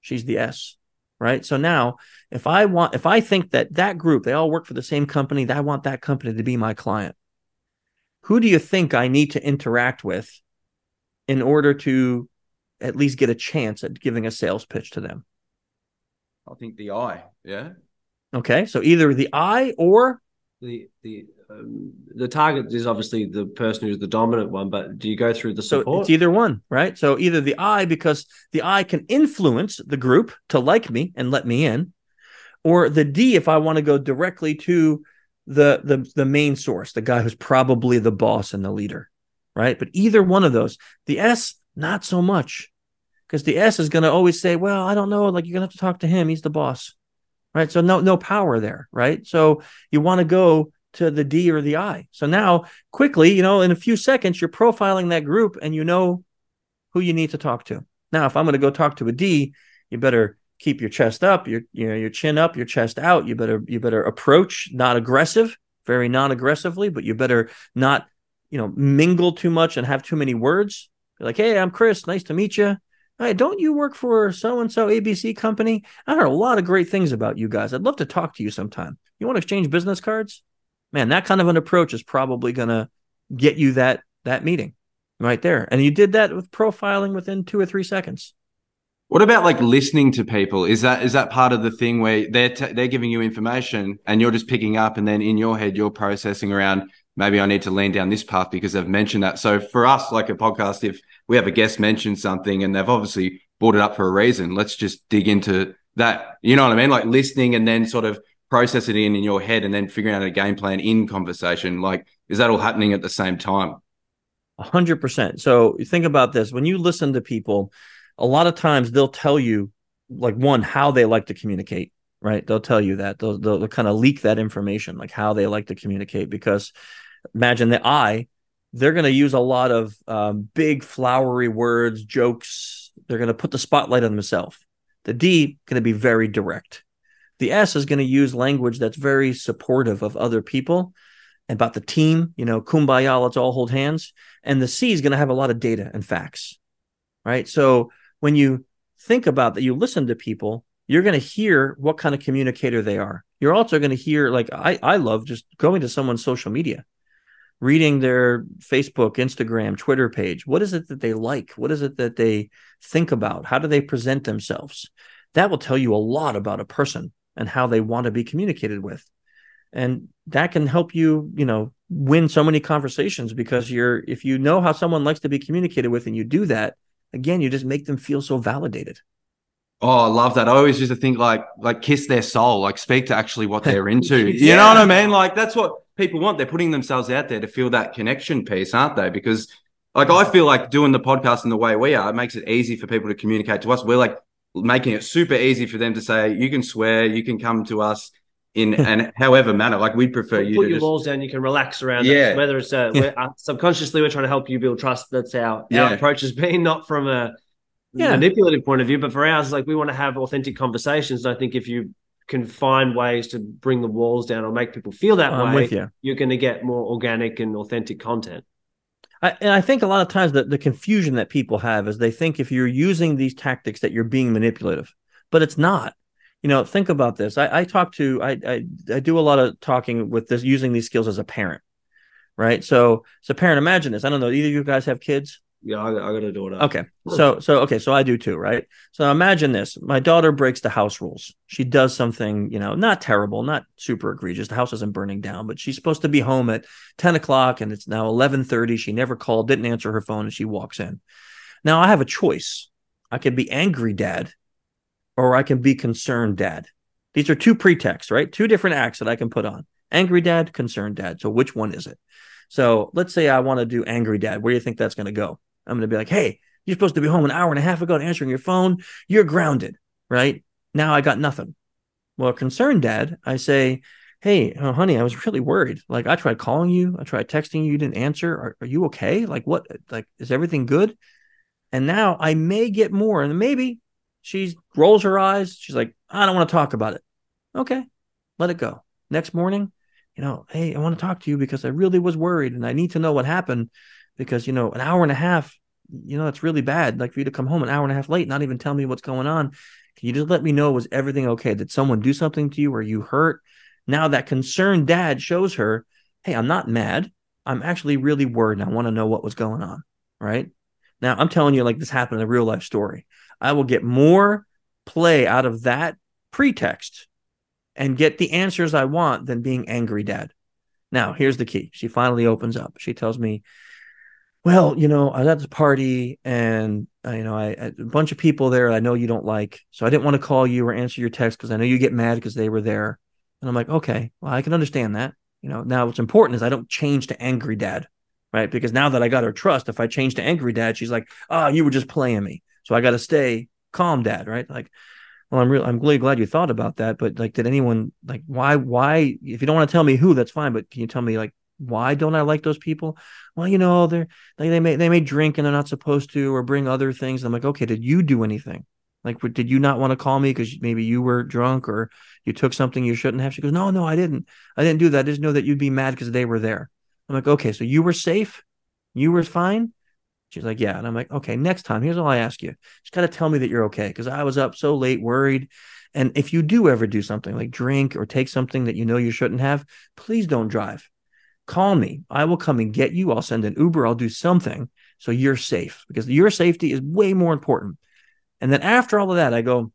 She's the S, right? So now, if I want, if I think that that group, they all work for the same company, that I want that company to be my client. Who do you think I need to interact with in order to at least get a chance at giving a sales pitch to them? I think the I, yeah. Okay, so either the I or the the um, the target is obviously the person who's the dominant one, but do you go through the support? So it's either one, right? So either the I, because the I can influence the group to like me and let me in, or the D if I want to go directly to the the the main source, the guy who's probably the boss and the leader, right? But either one of those, the S not so much, because the S is going to always say, "Well, I don't know, like you're going to have to talk to him. He's the boss." Right? So no no power there, right? So you want to go to the D or the I. So now quickly, you know, in a few seconds you're profiling that group and you know who you need to talk to. Now, if I'm going to go talk to a D, you better keep your chest up, your you know your chin up, your chest out. You better you better approach not aggressive, very non-aggressively, but you better not you know mingle too much and have too many words. Like, hey, I'm Chris. Nice to meet you. Hey, don't you work for so and so ABC company? I heard a lot of great things about you guys. I'd love to talk to you sometime. You want to exchange business cards? Man, that kind of an approach is probably going to get you that that meeting right there. And you did that with profiling within two or three seconds. What about like listening to people? Is that is that part of the thing where they're t- they're giving you information and you're just picking up, and then in your head you're processing around maybe I need to lean down this path because they've mentioned that. So for us, like a podcast, if we have a guest mention something and they've obviously brought it up for a reason, let's just dig into that. You know what I mean? Like listening and then sort of process it in in your head and then figuring out a game plan in conversation. Like, is that all happening at the same time? A hundred percent. So think about this: when you listen to people a lot of times they'll tell you like one how they like to communicate right they'll tell you that they'll, they'll, they'll kind of leak that information like how they like to communicate because imagine that i they're going to use a lot of um, big flowery words jokes. They're going to put the spotlight on themselves. The d is going to be very direct. The s is going to use language that's very supportive of other people about the team you know kumbaya let's all hold hands. And the c is going to have a lot of data and facts right? So when you think about that, you listen to people, you're going to hear what kind of communicator they are. You're also going to hear, like, I, I love just going to someone's social media, reading their Facebook, Instagram, Twitter page. What is it that they like? What is it that they think about? How do they present themselves? That will tell you a lot about a person and how they want to be communicated with. And that can help you, you know, win so many conversations because you're, if you know how someone likes to be communicated with and you do that, again, you just make them feel so validated. Oh, I love that. I always used to think like like kiss their soul, like speak to actually what they're into. yeah. You know what I mean? Like that's what people want. They're putting themselves out there to feel that connection piece, aren't they? Because like I feel like doing the podcast in the way we are, it makes it easy for people to communicate to us. We're like making it super easy for them to say, you can swear, you can come to us in and however manner. Like we'd prefer you put your just... walls down. You can relax around yeah. it. Whether it's uh, yeah. we're, uh, subconsciously we're trying to help you build trust. That's our yeah. our approach has been not from a yeah. manipulative point of view, but for ours, like we want to have authentic conversations. And I think if you can find ways to bring the walls down or make people feel that I'm way, with you. you're going to get more organic and authentic content. I, and I think a lot of times that the confusion that people have is they think if you're using these tactics that you're being manipulative, but it's not. You know think about this. I, I talk to I, I, I do a lot of talking with this using these skills as a parent right? So as a parent imagine this. I don't know either of you guys have kids yeah i, I got a daughter okay so so okay so i do too right so imagine this my daughter breaks the house rules she does something you know not terrible not super egregious the house isn't burning down but she's supposed to be home at 10 o'clock and it's now 11.30 she never called didn't answer her phone and she walks in now i have a choice i could be angry dad or I can be concerned dad. These are two pretexts, right? Two different acts that I can put on angry dad, concerned dad. So which one is it? So let's say I want to do angry dad. Where do you think that's going to go? I'm going to be like, hey, you're supposed to be home an hour and a half ago and answering your phone. You're grounded, right? Now I got nothing. Well, concerned dad, I say, hey, oh, honey, I was really worried. Like I tried calling you, I tried texting you, you didn't answer. Are, are you okay? Like what? Like is everything good? And now I may get more, and maybe she rolls her eyes. She's like, I don't want to talk about it. Okay, let it go. Next morning, you know, hey, I want to talk to you because I really was worried and I need to know what happened because, you know, an hour and a half, you know, it's really bad. Like for you to come home an hour and a half late, not even tell me what's going on. Can you just let me know, was everything okay? Did someone do something to you? Were you hurt? Now that concerned dad shows her, hey, I'm not mad. I'm actually really worried and I want to know what was going on. Right. Now I'm telling you, like this happened in a real life story. I will get more play out of that pretext and get the answers I want than being angry dad. Now, here's the key. She finally opens up. She tells me, well, you know, I was at party and uh, you know, I, I, a bunch of people there I know you don't like. So I didn't want to call you or answer your text because I know you get mad because they were there. And I'm like, okay, well, I can understand that. You know, now what's important is I don't change to angry dad, right? Because now that I got her trust, if I change to angry dad, she's like, oh, you were just playing me. So I got to stay calm dad, right? Like, well, I'm really, I'm really glad you thought about that. But like, did anyone like, why, why, if you don't want to tell me who, that's fine. But can you tell me like, why don't I like those people? Well, you know, they're like, they may, they may drink and they're not supposed to, or bring other things. I'm like, okay, did you do anything? Like, did you not want to call me because maybe you were drunk or you took something you shouldn't have? She goes, no, no, I didn't. I didn't do that. I just know that you'd be mad because they were there. I'm like, okay, so you were safe. You were fine. She's like, yeah. And I'm like, okay, next time, here's all I ask you. Just got to tell me that you're okay. Cause I was up so late, worried. And if you do ever do something like drink or take something that you know you shouldn't have, please don't drive. Call me. I will come and get you. I'll send an Uber. I'll do something so you're safe because your safety is way more important. And then after all of that, I go,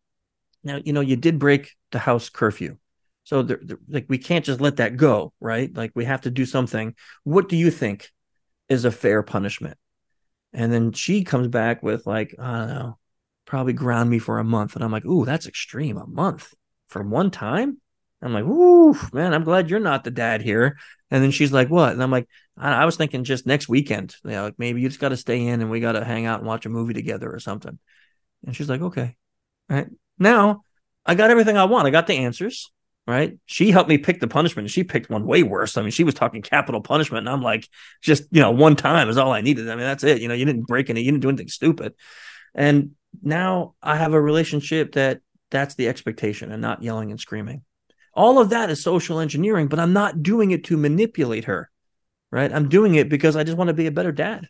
now, you know, you did break the house curfew. So, they're, they're, like, we can't just let that go, right? Like, we have to do something. What do you think is a fair punishment? And then she comes back with like, I don't know, probably ground me for a month. And I'm like, ooh, that's extreme. A month from one time? I'm like, ooh, man, I'm glad you're not the dad here. And then she's like, what? And I'm like, I, I was thinking just next weekend. You know, like maybe you just got to stay in and we got to hang out and watch a movie together or something. And she's like, okay. Right. Now I got everything I want. I got the answers right? She helped me pick the punishment. She picked one way worse. I mean, she was talking capital punishment, and I'm like, just you know, one time is all I needed. I mean, that's it. You know, you didn't break any, you didn't do anything stupid, and now I have a relationship that that's the expectation, and not yelling and screaming. All of that is social engineering, but I'm not doing it to manipulate her, right? I'm doing it because I just want to be a better dad.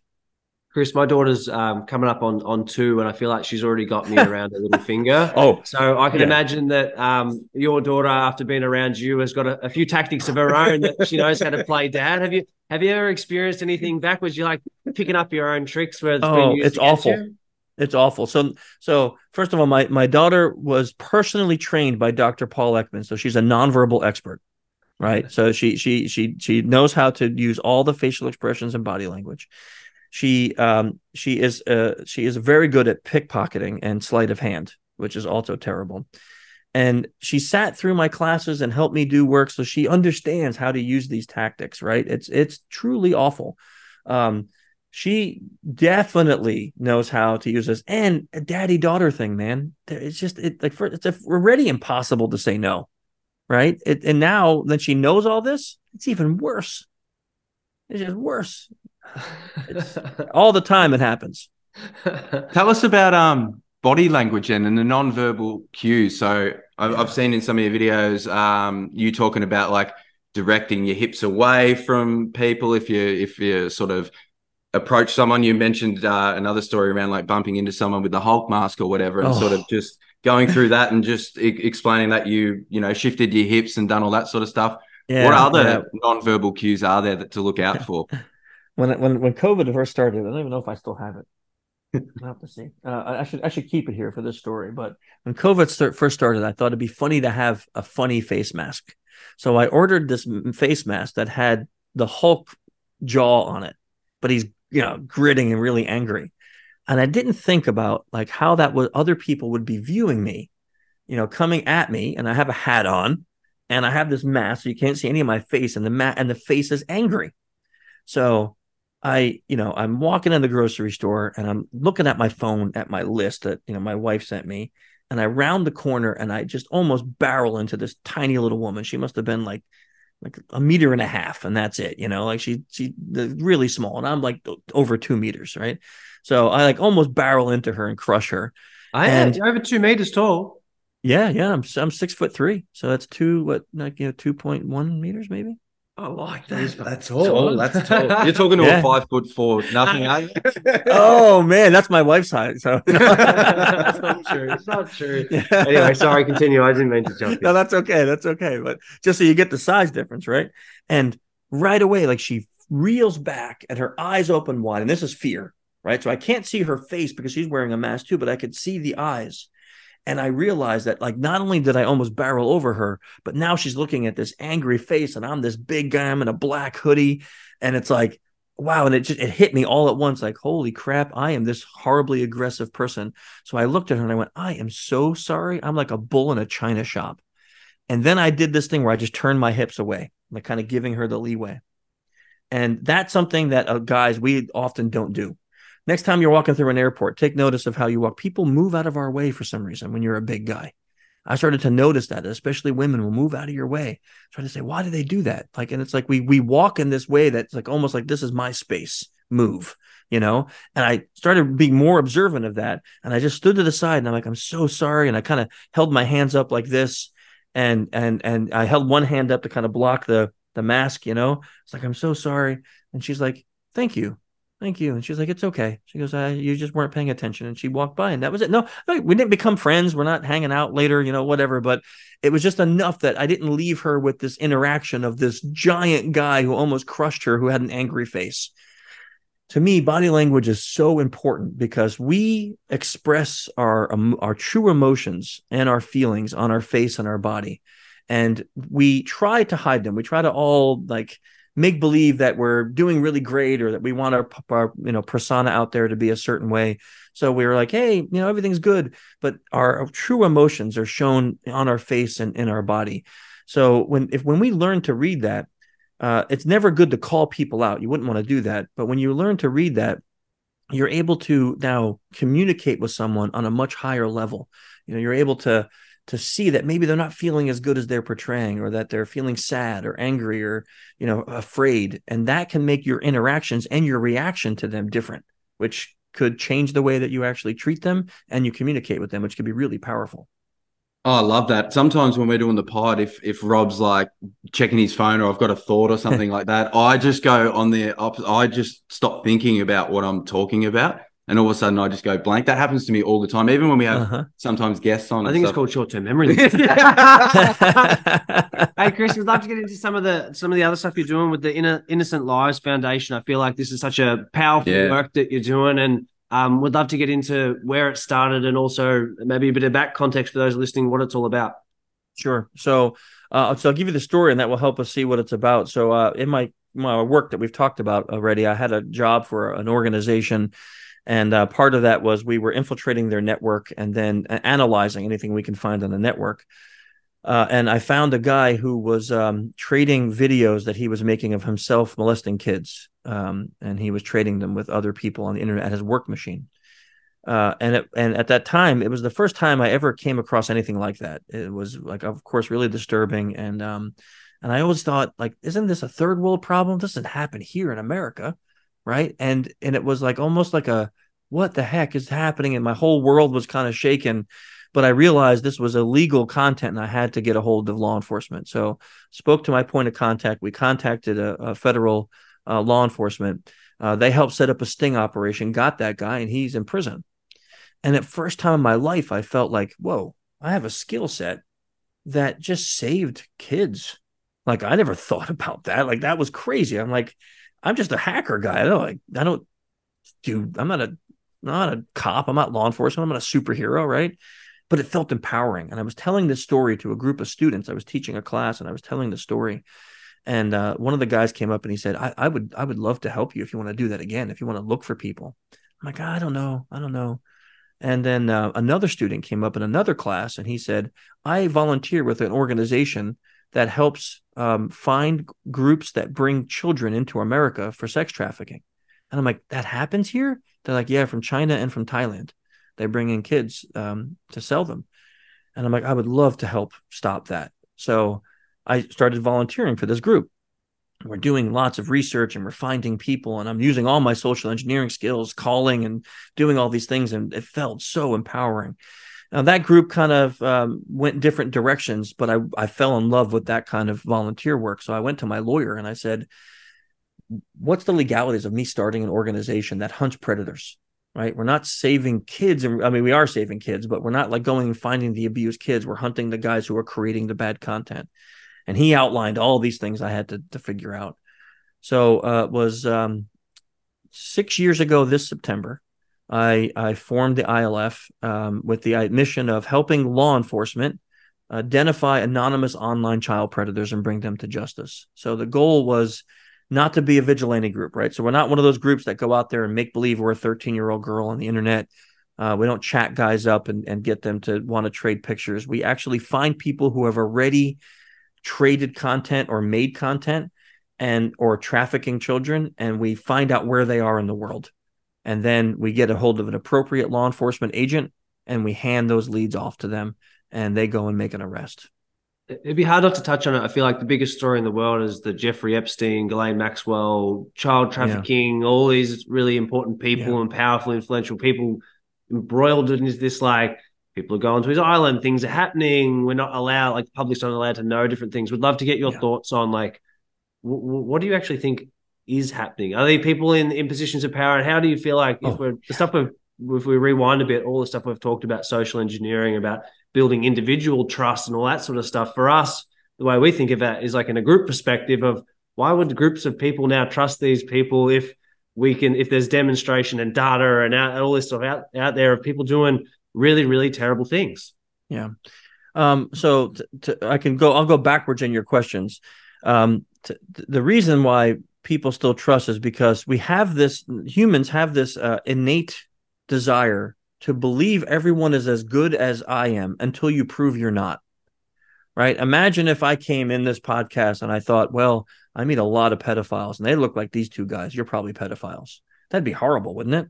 Chris, my daughter's um, coming up on on two, and I feel like she's already got me around a little finger. Oh, so I can yeah. imagine that um, your daughter, after being around you, has got a, a, few tactics of her own that she knows how to play dad. Have you have you ever experienced anything backwards? You like picking up your own tricks where it's oh, it's awful. You? It's awful. So, so first of all, my my daughter was personally trained by Dr. Paul Ekman, so she's a nonverbal expert, right? So she she she she knows how to use all the facial expressions and body language she um, she is uh, she is very good at pickpocketing and sleight of hand, which is also terrible. And she sat through my classes and helped me do work, so she understands how to use these tactics. Right? It's it's truly awful. Um, she definitely knows how to use this and a daddy daughter thing man it's just it like for, it's already impossible to say no right it, and now that she knows all this it's even worse it's just worse it's, all the time it happens. Tell us about um body language and, and the non-verbal cues. So I've. I've seen in some of your videos um you talking about like directing your hips away from people if you if you're sort of approach someone. You mentioned uh, another story around like bumping into someone with the Hulk mask or whatever, and oh. sort of just going through that and just I- explaining that you you know shifted your hips and done all that sort of stuff. Yeah, what other yeah. non-verbal cues are there that, to look out for? when when when COVID first started, I don't even know if I still have it. I have to see. Uh, I should I should keep it here for this story. But when COVID start, first started, I thought it'd be funny to have a funny face mask. So I ordered this face mask that had the Hulk jaw on it, but he's you know gritting and really angry. And I didn't think about like how that would other people would be viewing me, you know, coming at me. And I have a hat on, and I have this mask, so you can't see any of my face, and the mat and the face is angry. So I, you know, I'm walking in the grocery store and I'm looking at my phone at my list that, you know, my wife sent me. And I round the corner and I just almost barrel into this tiny little woman. She must have been like, like a meter and a half, and that's it. You know, like she, she really small, and I'm like over two meters, right? So I like almost barrel into her and crush her. I am. You're over two meters tall. Yeah, yeah. I'm I'm six foot three, so that's two what like you know two point one meters maybe. I like that. That's tall. That's tall. You're talking to yeah. a five foot four nothing, are you? oh man, that's my wife's height. So that's not true. It's not true. Yeah. Anyway, sorry. Continue. I didn't mean to jump. In. No, that's okay. That's okay. But just so you get the size difference, right? And right away, like she reels back and her eyes open wide, and this is fear, right? So I can't see her face because she's wearing a mask too, but I could see the eyes. And I realized that, like, not only did I almost barrel over her, but now she's looking at this angry face, and I'm this big guy. I'm in a black hoodie, and it's like, wow. And it just it hit me all at once, like, holy crap, I am this horribly aggressive person. So I looked at her and I went, I am so sorry. I'm like a bull in a china shop. And then I did this thing where I just turned my hips away, like kind of giving her the leeway. And that's something that uh, guys we often don't do. Next time you're walking through an airport, take notice of how you walk. People move out of our way for some reason when you're a big guy. I started to notice that, especially women will move out of your way. Try to say, why do they do that? Like, and it's like we we walk in this way that's like almost like this is my space. Move, you know. And I started being more observant of that, and I just stood to the side, and I'm like, I'm so sorry, and I kind of held my hands up like this, and and and I held one hand up to kind of block the the mask, you know. It's like I'm so sorry, and she's like, thank you, thank you. And she's like, it's okay. She goes, you just weren't paying attention. And she walked by and that was it. No, we didn't become friends. We're not hanging out later, you know, whatever. But it was just enough that I didn't leave her with this interaction of this giant guy who almost crushed her, who had an angry face. To me, body language is so important because we express our um, our true emotions and our feelings on our face and our body, and we try to hide them. We try to all like make believe that we're doing really great or that we want our, our you know persona out there to be a certain way. So we were like hey you know everything's good. But our, true emotions are shown on our face and in our body. So when if when we learn to read that uh, it's never good to call people out. You wouldn't want to do that. But when you learn to read that you're able to now communicate with someone on a much higher level. You know you're able to to see that maybe they're not feeling as good as they're portraying or that they're feeling sad or angry or you know afraid and that can make your interactions and your reaction to them different which could change the way that you actually treat them and you communicate with them which could be really powerful Oh, I love that. Sometimes when we're doing the pod, if if Rob's like checking his phone or I've got a thought or something like that, I just go on the opposite. I just stop thinking about what I'm talking about and all of a sudden I just go blank. That happens to me all the time, even when we have uh-huh. sometimes guests on. I think stuff. it's called short term memory. hey, Chris, we'd love to get into some of the some of the other stuff you're doing with the Inner, Innocent Lives Foundation. I feel like this is such a powerful yeah. work that you're doing, and um, would love to get into where it started and also maybe a bit of back context for those listening, what it's all about. Sure. So, uh, so I'll give you the story, and that will help us see what it's about. So, uh, in my my work that we've talked about already, I had a job for an organization and uh, part of that was we were infiltrating their network and then analyzing anything we can find on the network. Uh, and I found a guy who was um, trading videos that he was making of himself molesting kids, um, and he was trading them with other people on the internet at his work machine. Uh, and it, and at that time, it was the first time I ever came across anything like that. It was like, of course, really disturbing, and um, and I always thought, like, isn't this a third world problem? This doesn't happen here in America right? And and it was like almost like a what the heck is happening? And my whole world was kind of shaken but i realized this was illegal content and i had to get a hold of law enforcement. So spoke to my point of contact. We contacted a, a federal uh, law enforcement. Uh, they helped set up a sting operation got that guy and he's in prison. And at first time in my life i felt like whoa i have a skill set that just saved kids. Like i never thought about that. Like that was crazy. I'm like I'm just a hacker guy. I don't like I don't do I'm not a not a cop. I'm not law enforcement. I'm not a superhero, right? But it felt empowering. And I was telling this story to a group of students. I was teaching a class and I was telling the story. And uh, one of the guys came up and he said, I, I would I would love to help you if you want to do that again, if you want to look for people. I'm like, I don't know. I don't know. And then uh, another student came up in another class and he said, I volunteer with an organization that helps um, find groups that bring children into America for sex trafficking. And I'm like, that happens here? They're like, yeah, from China and from Thailand. They bring in kids um, to sell them. And I'm like, I would love to help stop that. So I started volunteering for this group. We're doing lots of research and we're finding people, and I'm using all my social engineering skills, calling and doing all these things. And it felt so empowering. Now that group kind of um, went different directions, but I I fell in love with that kind of volunteer work. So I went to my lawyer and I said, "What's the legalities of me starting an organization that hunts predators?" Right? We're not saving kids, I mean we are saving kids, but we're not like going and finding the abused kids. We're hunting the guys who are creating the bad content. And he outlined all these things I had to to figure out. So uh, it was um, six years ago this September I I formed the ILF um, with the mission of helping law enforcement identify anonymous online child predators and bring them to justice. So the goal was not to be a vigilante group, right? So we're not one of those groups that go out there and make believe we're a 13 year old girl on the internet. Uh, we don't chat guys up and, and get them to want to trade pictures. We actually find people who have already traded content or made content and or trafficking children and we find out where they are in the world and then we get a hold of an appropriate law enforcement agent and we hand those leads off to them and they go and make an arrest it'd be hard not to touch on it i feel like the biggest story in the world is the jeffrey epstein ghislaine maxwell child trafficking yeah. all these really important people yeah. and powerful influential people embroiled into this like people are going to his island things are happening we're not allowed like the public's not allowed to know different things we'd love to get your yeah. thoughts on like w- what do you actually think is happening are there people in in positions of power and how do you feel like if oh, we're the stuff we've if we rewind a bit all the stuff we've talked about social engineering about building individual trust and all that sort of stuff for us the way we think of that is like in a group perspective of why would groups of people now trust these people if we can if there's demonstration and data and all this stuff out, out there of people doing really, really terrible things. Yeah. Um, so t- t- I can go, I'll go backwards in your questions. Um, t- the reason why people still trust is because we have this, humans have this uh, innate desire to believe everyone is as good as I am until you prove you're not. Right. Imagine if I came in this podcast and I thought, well, I meet a lot of pedophiles and they look like these two guys. You're probably pedophiles. That'd be horrible, wouldn't it?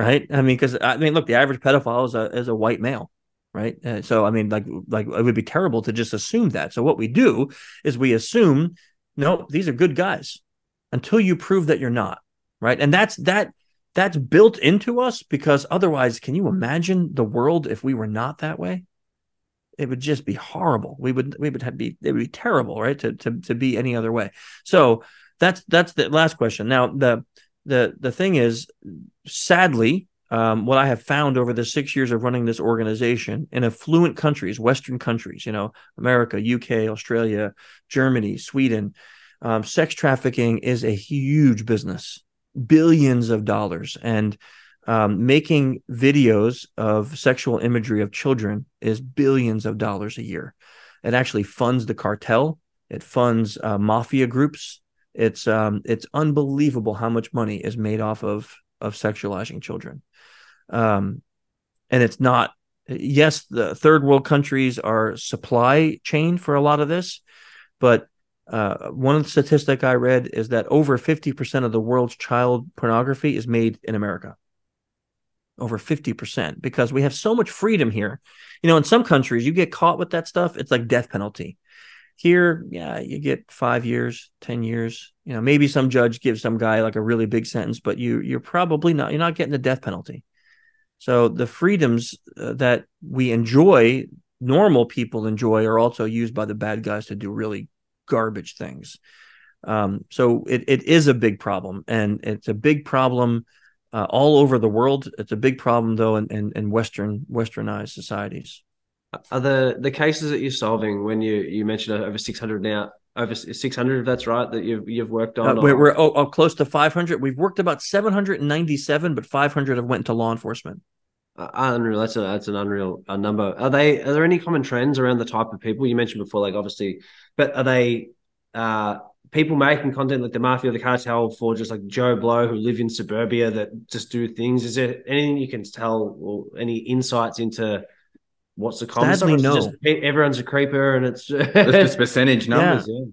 right? I mean, because I mean, look, the average pedophile is a is a white male, right? Uh, so I mean, like like it would be terrible to just assume that. So what we do is we assume, no, these are good guys, until you prove that you're not, right? And that's that that's built into us because otherwise, can you imagine the world if we were not that way? It would just be horrible. We would we would have be it would be terrible, right? To to to be any other way. So that's that's the last question. Now the the the thing is, sadly, um, what I have found over the six years of running this organization in affluent countries, Western countries, you know, America, UK, Australia, Germany, Sweden, um, sex trafficking is a huge business, billions of dollars, and um, making videos of sexual imagery of children is billions of dollars a year. It actually funds the cartel. It funds uh, mafia groups. It's um it's unbelievable how much money is made off of of sexualizing children. Um and it's not yes, the third world countries are supply chain for a lot of this, but uh, one statistic I read is that over 50% of the world's child pornography is made in America. Over 50%, because we have so much freedom here. You know, in some countries, you get caught with that stuff, it's like death penalty. Here, yeah, you get five years, ten years. You know, maybe some judge gives some guy like a really big sentence, but you you're probably not you're not getting the death penalty. So the freedoms uh, that we enjoy, normal people enjoy, are also used by the bad guys to do really garbage things. Um, so it, it is a big problem, and it's a big problem uh, all over the world. It's a big problem though in, in, in Western westernized societies. Are the the cases that you're solving when you you mentioned over 600 now over 600 if that's right that you've you've worked on uh, we're, we're oh, oh, close to 500 we've worked about 797 but 500 have went into law enforcement unreal that's a that's an unreal uh, number. Are they are there any common trends around the type of people? You mentioned before like obviously but are they uh people making content like the mafia or the cartel for just like joe blow who live in suburbia that just do things? Is there anything you can tell or any insights into what's the common sadly no. just, everyone's a creeper and it's it's just percentage numbers yeah. yeah.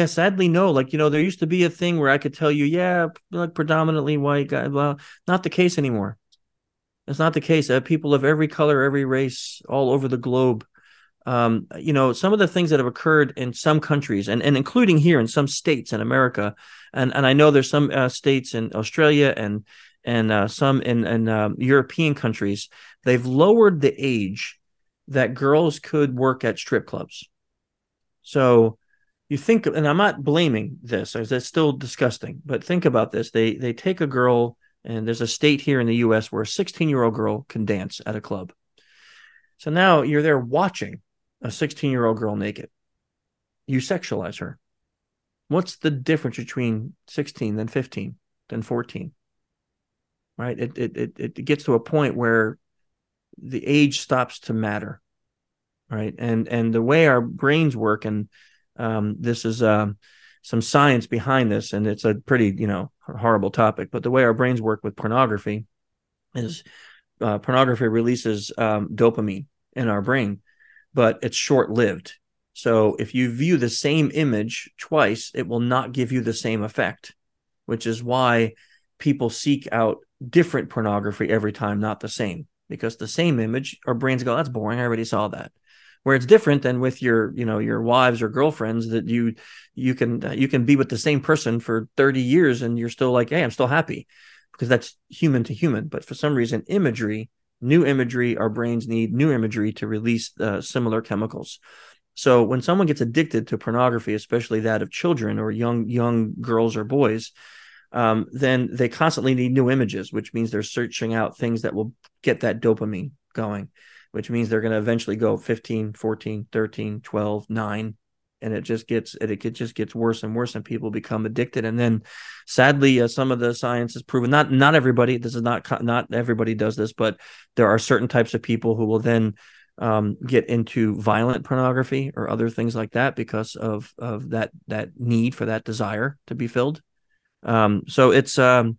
yeah sadly no. Like you know there used to be a thing where i could tell you yeah like predominantly white guy blah. Not the case anymore it's not the case uh, people of every color every race all over the globe um, you know some of the things that have occurred in some countries and, and including here in some states in america and and i know there's some uh, states in australia and and uh, some in, in um, european countries they've lowered the age that girls could work at strip clubs. So you think, and I'm not blaming this, it's still disgusting, but think about this. They they take a girl, and there's a state here in the US where a 16 year old girl can dance at a club. So now you're there watching a 16 year old girl naked. You sexualize her. What's the difference between 16 then 15 then 14? right? It it it, it gets to a point where the age stops to matter, right? And and the way our brains work, and um, this is um, some science behind this, and it's a pretty you know horrible topic, but the way our brains work with pornography is uh, pornography releases um, dopamine in our brain, but it's short lived. So if you view the same image twice, it will not give you the same effect, which is why people seek out different pornography every time, not the same, because the same image, our brains go, that's boring. I already saw that. Where it's different than with your, you know, your wives or girlfriends that you, you can, you can be with the same person for 30 years and you're still like, hey, I'm still happy because that's human to human. But for some reason, imagery, new imagery, our brains need new imagery to release uh, similar chemicals. So when someone gets addicted to pornography, especially that of children or young young girls or boys, um, then they constantly need new images, which means they're searching out things that will get that dopamine going, which means they're going to eventually go 15, 14, 13, 12, 9, and it just gets it, it just gets worse and worse and people become addicted. And then sadly uh, some of the science has proven not not everybody this is not not everybody does this but there are certain types of people who will then um, get into violent pornography or other things like that because of of that that need for that desire to be filled. Um, so it's um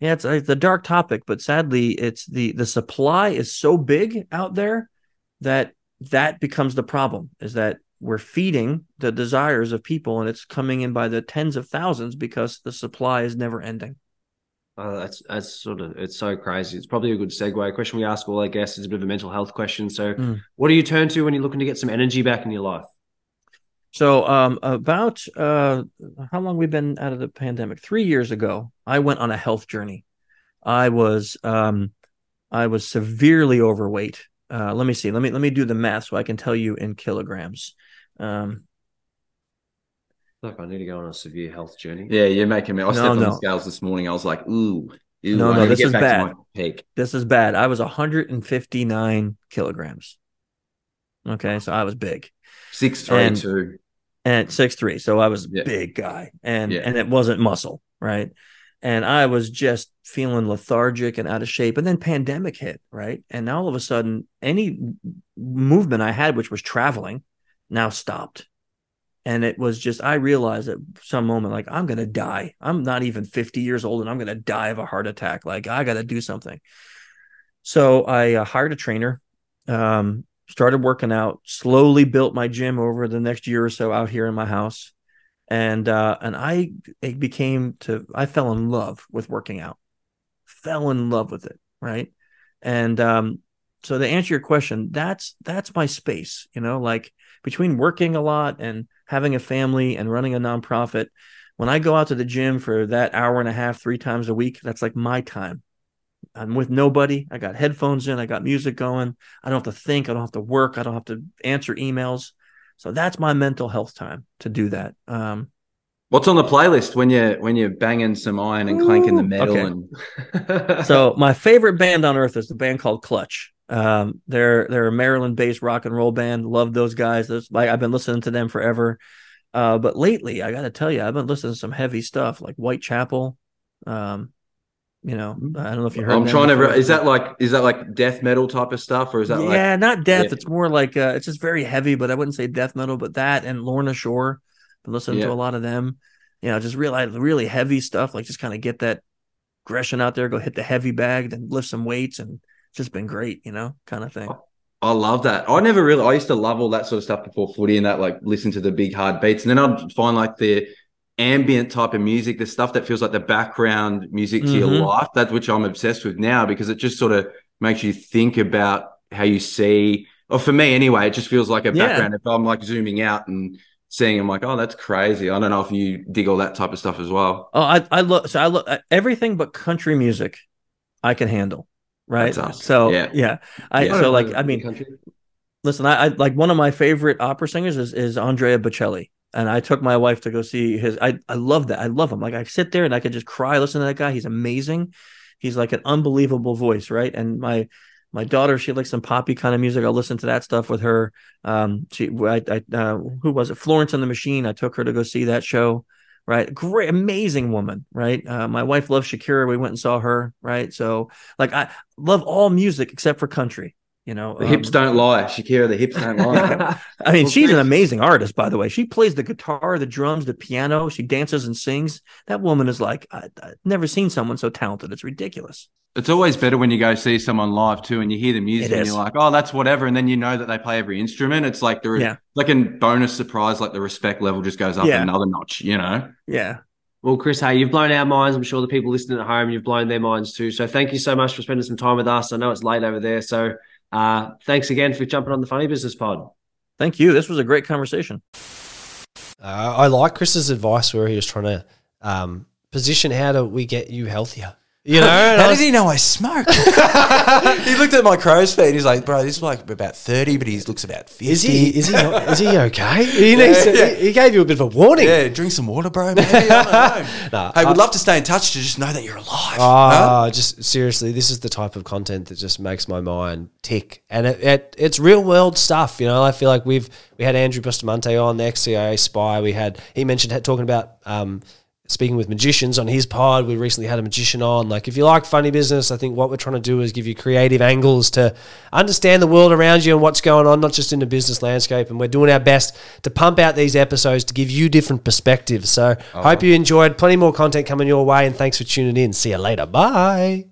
yeah it's, it's a dark topic but sadly it's the the supply is so big out there that that becomes the problem is that we're feeding the desires of people and it's coming in by the tens of thousands because the supply is never ending uh, that's that's sort of it's so crazy. It's probably a good segue. A question we ask all our guests is a bit of a mental health question. So, mm. what do you turn to when you're looking to get some energy back in your life? So, um, about uh, how long we've been out of the pandemic? Three years ago, I went on a health journey. I was um, I was severely overweight. Uh, let me see. Let me let me do the math so I can tell you in kilograms. Um, Look, I need to go on a severe health journey. Yeah, you're making me. I stepped no, on the scales this morning. I was like, ooh, ooh no, no, this is bad. This is bad. I was 159 kilograms. Okay, so I was big. Six three and, two. And six three. So I was yeah. big guy. And yeah. and it wasn't muscle, right? And I was just feeling lethargic and out of shape. And then pandemic hit, right? And now all of a sudden, any movement I had, which was traveling, now stopped and it was just i realized at some moment like i'm gonna die i'm not even 50 years old and i'm gonna die of a heart attack like i gotta do something so i uh, hired a trainer um, started working out slowly built my gym over the next year or so out here in my house. And uh, and i became to i fell in love with working out. Fell in love with it right? And um, so to answer your question that's that's my space you know like between working a lot and having a family and running a nonprofit, when I go out to the gym for that hour and a half, three times a week, that's like my time. I'm with nobody. I got headphones in. I got music going. I don't have to think. I don't have to work. I don't have to answer emails. So that's my mental health time to do that. Um, What's on the playlist when you when you're banging some iron and clanking the metal? Okay. And so my favorite band on earth is the band called Clutch. Um, they're they're a Maryland-based rock and roll band. Love those guys. Those, like I've been listening to them forever. Uh, but lately, I got to tell you, I've been listening to some heavy stuff like Whitechapel. Um, you know, I don't know if you heard. I'm trying before. to. Is that like is that like death metal type of stuff, or is that yeah, like, not death. Yeah. It's more like uh, it's just very heavy, but I wouldn't say death metal. But that and Lorna Shore, been listening yeah. to a lot of them. You know, just realize really heavy stuff, like just kind of get that aggression out there, go hit the heavy bag, then lift some weights and just been great, you know, kind of thing. I love that. I never really, I used to love all that sort of stuff before footy and that, like listen to the big hard beats. And then I'd find like the ambient type of music, the stuff that feels like the background music to mm-hmm. your life. That's which I'm obsessed with now because it just sort of makes you think about how you see, or for me anyway, it just feels like a yeah. background. If I'm like zooming out and seeing, I'm like, oh, that's crazy. I don't know if you dig all that type of stuff as well. Oh, I, I love, so I love everything but country music I can handle right? So yeah, yeah. I yeah. so like I mean, listen, I, I, like one of my favorite opera singers is is Andrea Bocelli, and I took my wife to go see his. I I love that. I love him. Like I sit there and I could just cry listening to that guy. He's amazing. He's like an unbelievable voice, right? And my my daughter, she likes some poppy kind of music. I'll listen to that stuff with her. Um, she, I, I uh, who was it? Florence and the Machine. I took her to go see that show right? Great, amazing woman, right? Uh, my wife loves Shakira. We went and saw her, right? So, like, I love all music except for country. You know, The hips Um, don't lie, Shakira. The hips don't lie. I mean, Well, she's an amazing artist, by the way. She plays the guitar, the drums, the piano. She dances and sings. That woman is like, I, I've never seen someone so talented. It's ridiculous. It's always better when you go see someone live too, and you hear the music, and you're like, "Oh, that's whatever," and then you know that they play every instrument. It's like the Yeah. like a bonus surprise, like the respect level just goes up Yeah. another notch. You know, Yeah. Well, Chris, hey, you've blown our minds. I'm sure the people listening at home, you've blown their minds too. So thank you so much for spending some time with us. I know it's late over there. So uh, thanks again for jumping on the Funny Business Pod. Thank you. This was a great conversation. Uh, I like Chris's advice where he was trying to um, position how do we get you healthier? You know, How was- did he know I smoke? he looked at my crow's feet. He's like, bro, this is like about 30, but he looks about 50. is he is he not, is he okay? He, needs to- yeah. he, he gave you a bit of a warning. Yeah, drink some water, bro. Maybe. I don't know. Nah, hey, I- would love to stay in touch to just know that you're alive. Ah, huh? just seriously, this is the type of content that just makes my mind tick, and it, it it's real world stuff. You know, I feel like we've we had Andrew Bustamante on the ex-CIA spy. We had he mentioned talking about um, speaking with magicians on his pod. We recently had a magician on. Like, if you like funny business, I think what we're trying to do is give you creative angles to understand the world around you and what's going on, not just in the business landscape. And we're doing our best to pump out these episodes to give you different perspectives. So, hope you enjoyed. Plenty more content coming your way, and thanks for tuning in. See you later. Bye.